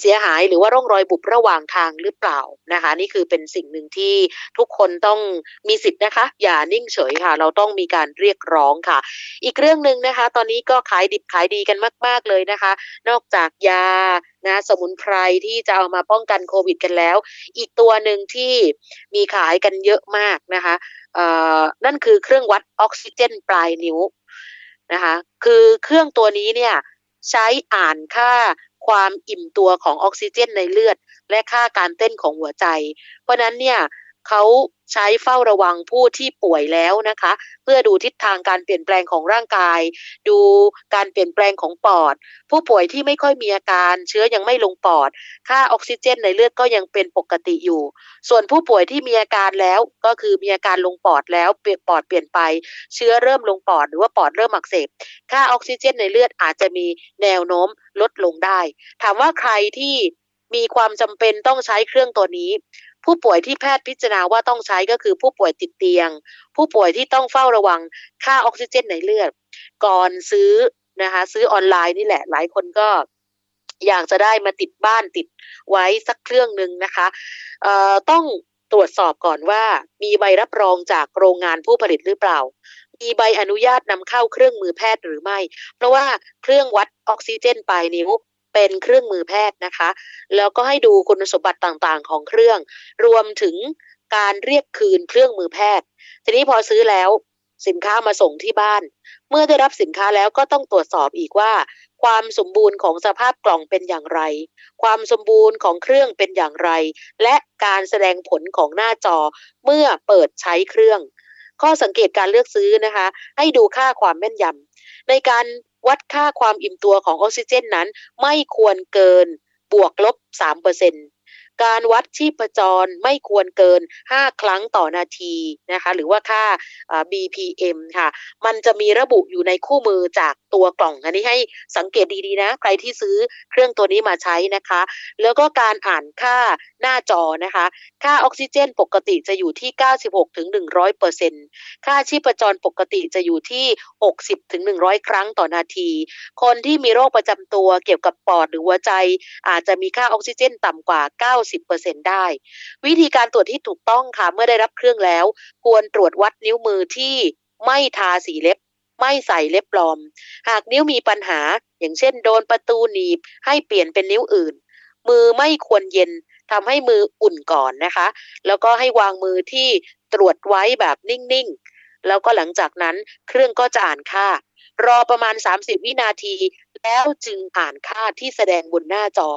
เสียหายหรือว่าร่องรอยบุบระหว่างทางหรือเปล่านะคะ นี่คือเป็นสิ่งหนึ่งที่ทุกคนต้องมีสิทธิ์นะคะ อย่านิ่งเฉยค่ะ เราต้องมีการเรียกร้องค่ะ อีกเรื่องหนึ่งนะคะ ตอนนี้ก็ขายดิบขายดีกันมาก ๆเลยนะคะ นอกจากยานะสมุนไพรที่จะเอามาป้องกันโควิดกันแล้ว อีกตัวหนึ่งที่มีขายกันเยอะมากนะคะนั่นคือเครื่องวัดออกซิเจนปลายนิ้วนะคะ คือเครื่องตัวนี้เนี่ยใช้อ่านค่า ความอิ่มตัวของออกซิเจนในเลือด และค่าการเต้นของหัวใจ เพราะนั้นเนี่ยเขา ใช้เฝ้าระวังผู้ที่ป่วยแล้วนะคะ เพื่อดูทิศทางการเปลี่ยนแปลงของร่างกาย ดูการเปลี่ยนแปลงของปอด ผู้ป่วยที่ไม่ค่อยมีอาการเชื้อยังไม่ลงปอด ค่าออกซิเจนในเลือดก็ยังเป็นปกติอยู่ ส่วนผู้ป่วยที่มีอาการแล้วก็คือมีอาการลงปอดแล้วเปลี่ยนปอดเปลี่ยนไป เชื้อเริ่มลงปอดหรือว่าปอดเริ่มอักเสบค่าออกซิเจนในเลือดอาจจะมีแนวโน้มลดลงได้ ถามว่าใครที่มีความจำเป็นต้องใช้เครื่องตัวนี้ ผู้ป่วยที่แพทย์พิจารณาว่าต้องใช้ก็คือผู้ป่วยติดเตียง ผู้ป่วยที่ต้องเฝ้าระวังค่าออกซิเจนในเลือด ก่อนซื้อนะคะซื้อออนไลน์นี่แหละ หลายคนก็อยากจะได้มาติดบ้านติดไว้สักเครื่องหนึ่งนะคะต้องตรวจสอบก่อนว่ามีใบรับรองจากโรงงานผู้ผลิตหรือเปล่า มีใบอนุญาตนำเข้าเครื่องมือแพทย์หรือไม่ เพราะว่าเครื่องวัดออกซิเจนปลายนิ้ว เป็นเครื่องมือแพทย์นะคะ แล้วก็ให้ดูคุณสมบัติต่างๆ ของเครื่อง รวมถึงการเรียกคืนเครื่องมือแพทย์ ทีนี้พอซื้อแล้วสินค้ามาส่งที่บ้าน เมื่อได้รับสินค้าแล้วก็ต้องตรวจสอบอีกว่า ความสมบูรณ์ของสภาพกล่องเป็นอย่างไร ความสมบูรณ์ของเครื่องเป็นอย่างไร และการแสดงผลของหน้าจอเมื่อเปิดใช้เครื่อง ข้อสังเกตการเลือกซื้อนะคะ ให้ดูค่าความแม่นยำในการ วัดค่าความอิ่มตัวของออกซิเจนนั้นไม่ควรเกินบวกลบ3%เปอร์เซ็นต์ การวัดชีพจรไม่ควรเกิน 5 ครั้งต่อนาทีนะคะหรือว่าค่า BPM ค่ะ มันจะมีระบุอยู่ในคู่มือจากตัวกล่อง อันนี้ให้สังเกตดีๆนะ ใครที่ซื้อเครื่องตัวนี้มาใช้นะคะ แล้วก็การอ่านค่าหน้าจอนะคะ ค่าออกซิเจนปกติจะอยู่ที่ 96ถึง100เปอร์เซ็นค่าชีพจรปกติจะอยู่ที่ 60ถึง100 ครั้งต่อนาที คนที่มีโรคประจำตัวเกี่ยวกับปอดหรือหัวใจ อาจจะมีค่าออกซิเจนต่ำกว่า 90ได้ วิธีการตรวจที่ถูกต้องค่ะ เมื่อได้รับเครื่องแล้ว ควรตรวจวัดนิ้วมือที่ไม่ทาสีเล็บ ไม่ใส่เล็บปลอม หากนิ้วมีปัญหา อย่างเช่น โดนประตูหนีบ ให้เปลี่ยนเป็นนิ้วอื่น มือไม่ควรเย็นทำให้มืออุ่นก่อนนะคะ แล้วก็ให้วางมือที่ตรวจไว้แบบนิ่งๆ แล้วก็หลังจากนั้นเครื่องก็จะอ่านค่า รอประมาณ 30 วินาที แล้วจึงอ่านค่าที่แสดงบนหน้าจอ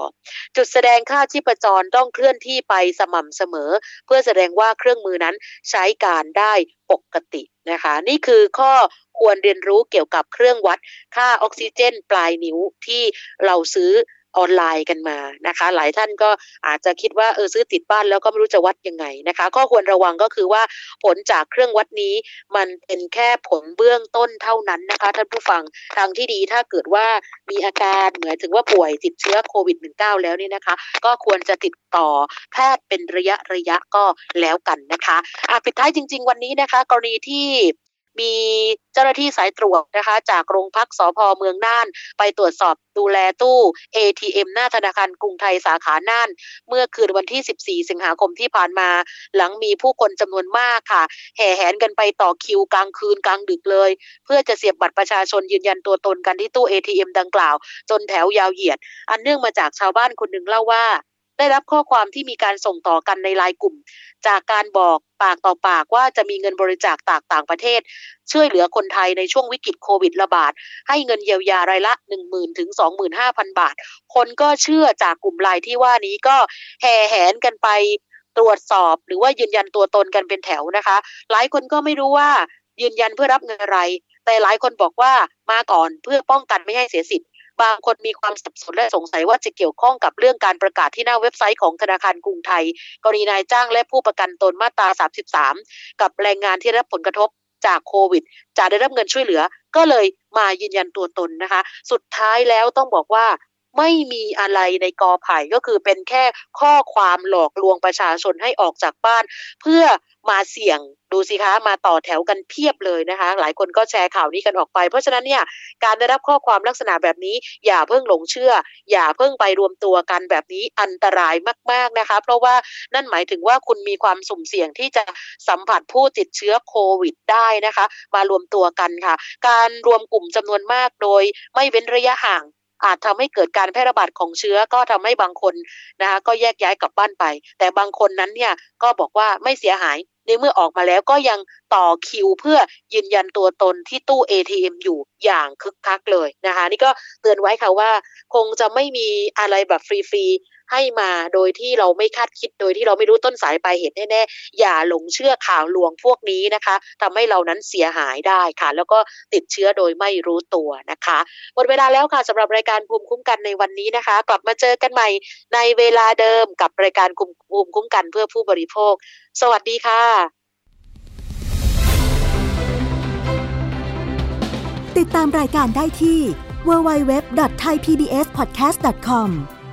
จุดแสดงค่าชีพจรต้องเคลื่อนที่ไปสม่ำเสมอ เพื่อแสดงว่าเครื่องมือนั้นใช้การได้ปกตินะคะ นี่คือข้อควรเรียนรู้เกี่ยวกับเครื่องวัดค่าออกซิเจนปลายนิ้วที่เราซื้อ ออนไลน์กันมานะคะ หลายท่านก็อาจจะคิดว่าเออซื้อติดบ้านแล้วก็ไม่รู้จะวัดยังไงนะคะข้อควรระวังก็คือว่าผลจากเครื่องวัดนี้มันเป็นแค่ผลเบื้องต้นเท่านั้นนะคะท่านผู้ฟังทางที่ดีถ้าเกิดว่ามีอาการเหมือนถึงว่าป่วยติดเชื้อโควิด -19 แล้วนี่นะคะ ก็ควรจะติดต่อแพทย์เป็นระยะระยะก็แล้วกันนะคะอะปิดท้ายจริง ๆ วันนี้นะคะ กรณีที่ มีเจ้าหน้าที่สายตรวจนะคะ จากโรงพักสพเมืองน่าน ไปตรวจสอบดูแลตู้ ATM หน้าธนาคารกรุงไทยสาขาน่าน เมื่อคืนวันที่ 14 สิงหาคมที่ผ่านมา หลังมีผู้คนจำนวนมากค่ะ แห่แหนกันไปต่อคิวกลางคืนกลางดึกเลย เพื่อจะเสียบบัตรประชาชนยืนยันตัวตนกันที่ตู้ ATM ดังกล่าว จนแถวยาวเหยียด อันเนื่องมาจากชาวบ้านคนหนึ่งเล่าว่า ได้รับข้อความที่มีการส่งต่อกันในไลน์กลุ่ม จากการบอกปากต่อปากว่าจะมีเงินบริจาคตากต่างประเทศ ช่วยเหลือคนไทยในช่วงวิกฤตโควิดระบาด ให้เงินเยียวยารายละ 1 0,000ถึง25,000 บาท คนก็เชื่อจากกลุ่มไลน์ที่ว่านี้ก็แห่แหนกันไปตรวจสอบหรือว่ายืนยันตัวตนกันเป็นแถวนะคะ หลายคนก็ไม่รู้ว่ายืนยันเพื่อรับเงินอะไร แต่หลายคนบอกว่ามาก่อนเพื่อป้องกันไม่ให้เสียสิทธิ บางคนมีความสับสนและสงสัยว่าจะเกี่ยวข้องกับเรื่องการประกาศที่หน้าเว็บไซต์ของธนาคารกรุงไทย กรณีนายจ้างและผู้ประกันตนมาตรา 33 กับแรงงานที่รับผลกระทบจากโควิด จะได้รับเงินช่วยเหลือ ก็เลยมายืนยันตัวตนนะคะ สุดท้ายแล้วต้องบอกว่า ไม่มีอะไรในกอไผ่ก็คือเป็นแค่ข้อความหลอกลวงประชาชนให้ออกจากบ้าน เพื่อมาเสี่ยงดูสิคะมาต่อแถวกันเพียบเลยนะคะ หลายคนก็แชร์ข่าวนี้กันออกไป เพราะฉะนั้นเนี่ยการได้รับข้อความลักษณะแบบนี้ อย่าเพิ่งหลงเชื่อ อย่าเพิ่งไปรวมตัวกันแบบนี้อันตรายมาก ๆนะคะ เพราะว่านั่นหมายถึงว่าคุณมีความสุ่มเสี่ยงที่จะสัมผัสผู้ติดเชื้อโควิดได้นะคะ มารวมตัวกันค่ะ การรวมกลุ่มจำนวนมากโดยไม่เว้นระยะห่าง อาจทำให้เกิดการแพร่ระบาดของเชื้อก็ทำให้บางคนนะคะก็แยกย้ายกลับบ้านไป แต่บางคนนั้นเนี่ยก็บอกว่าไม่เสียหายในเมื่อออกมาแล้วก็ยังต่อคิวเพื่อยืนยันตัวตนที่ตู้ ATM อยู่อย่างคึกคักเลยนะคะ นี่ก็เตือนไว้ค่ะว่า คงจะไม่มีอะไรแบบฟรีๆ ให้มาโดยที่เราไม่คาดคิดโดยที่เราไม่รู้ต้นสายปลายเหตุแน่ๆอย่าหลงเชื่อข่าวลวงพวกนี้นะคะทำให้เรานั้นเสียหายได้ค่ะ แล้วก็ติดเชื้อโดยไม่รู้ตัวนะคะหมดเวลาแล้วค่ะสำหรับรายการภูมิคุ้มกันในวันนี้นะคะ กลับมาเจอกันใหม่ในเวลาเดิมกับรายการภูมิคุ้มกันเพื่อผู้บริโภค สวัสดีค่ะ ติดตามรายการได้ที่ www.thaipbspodcast.com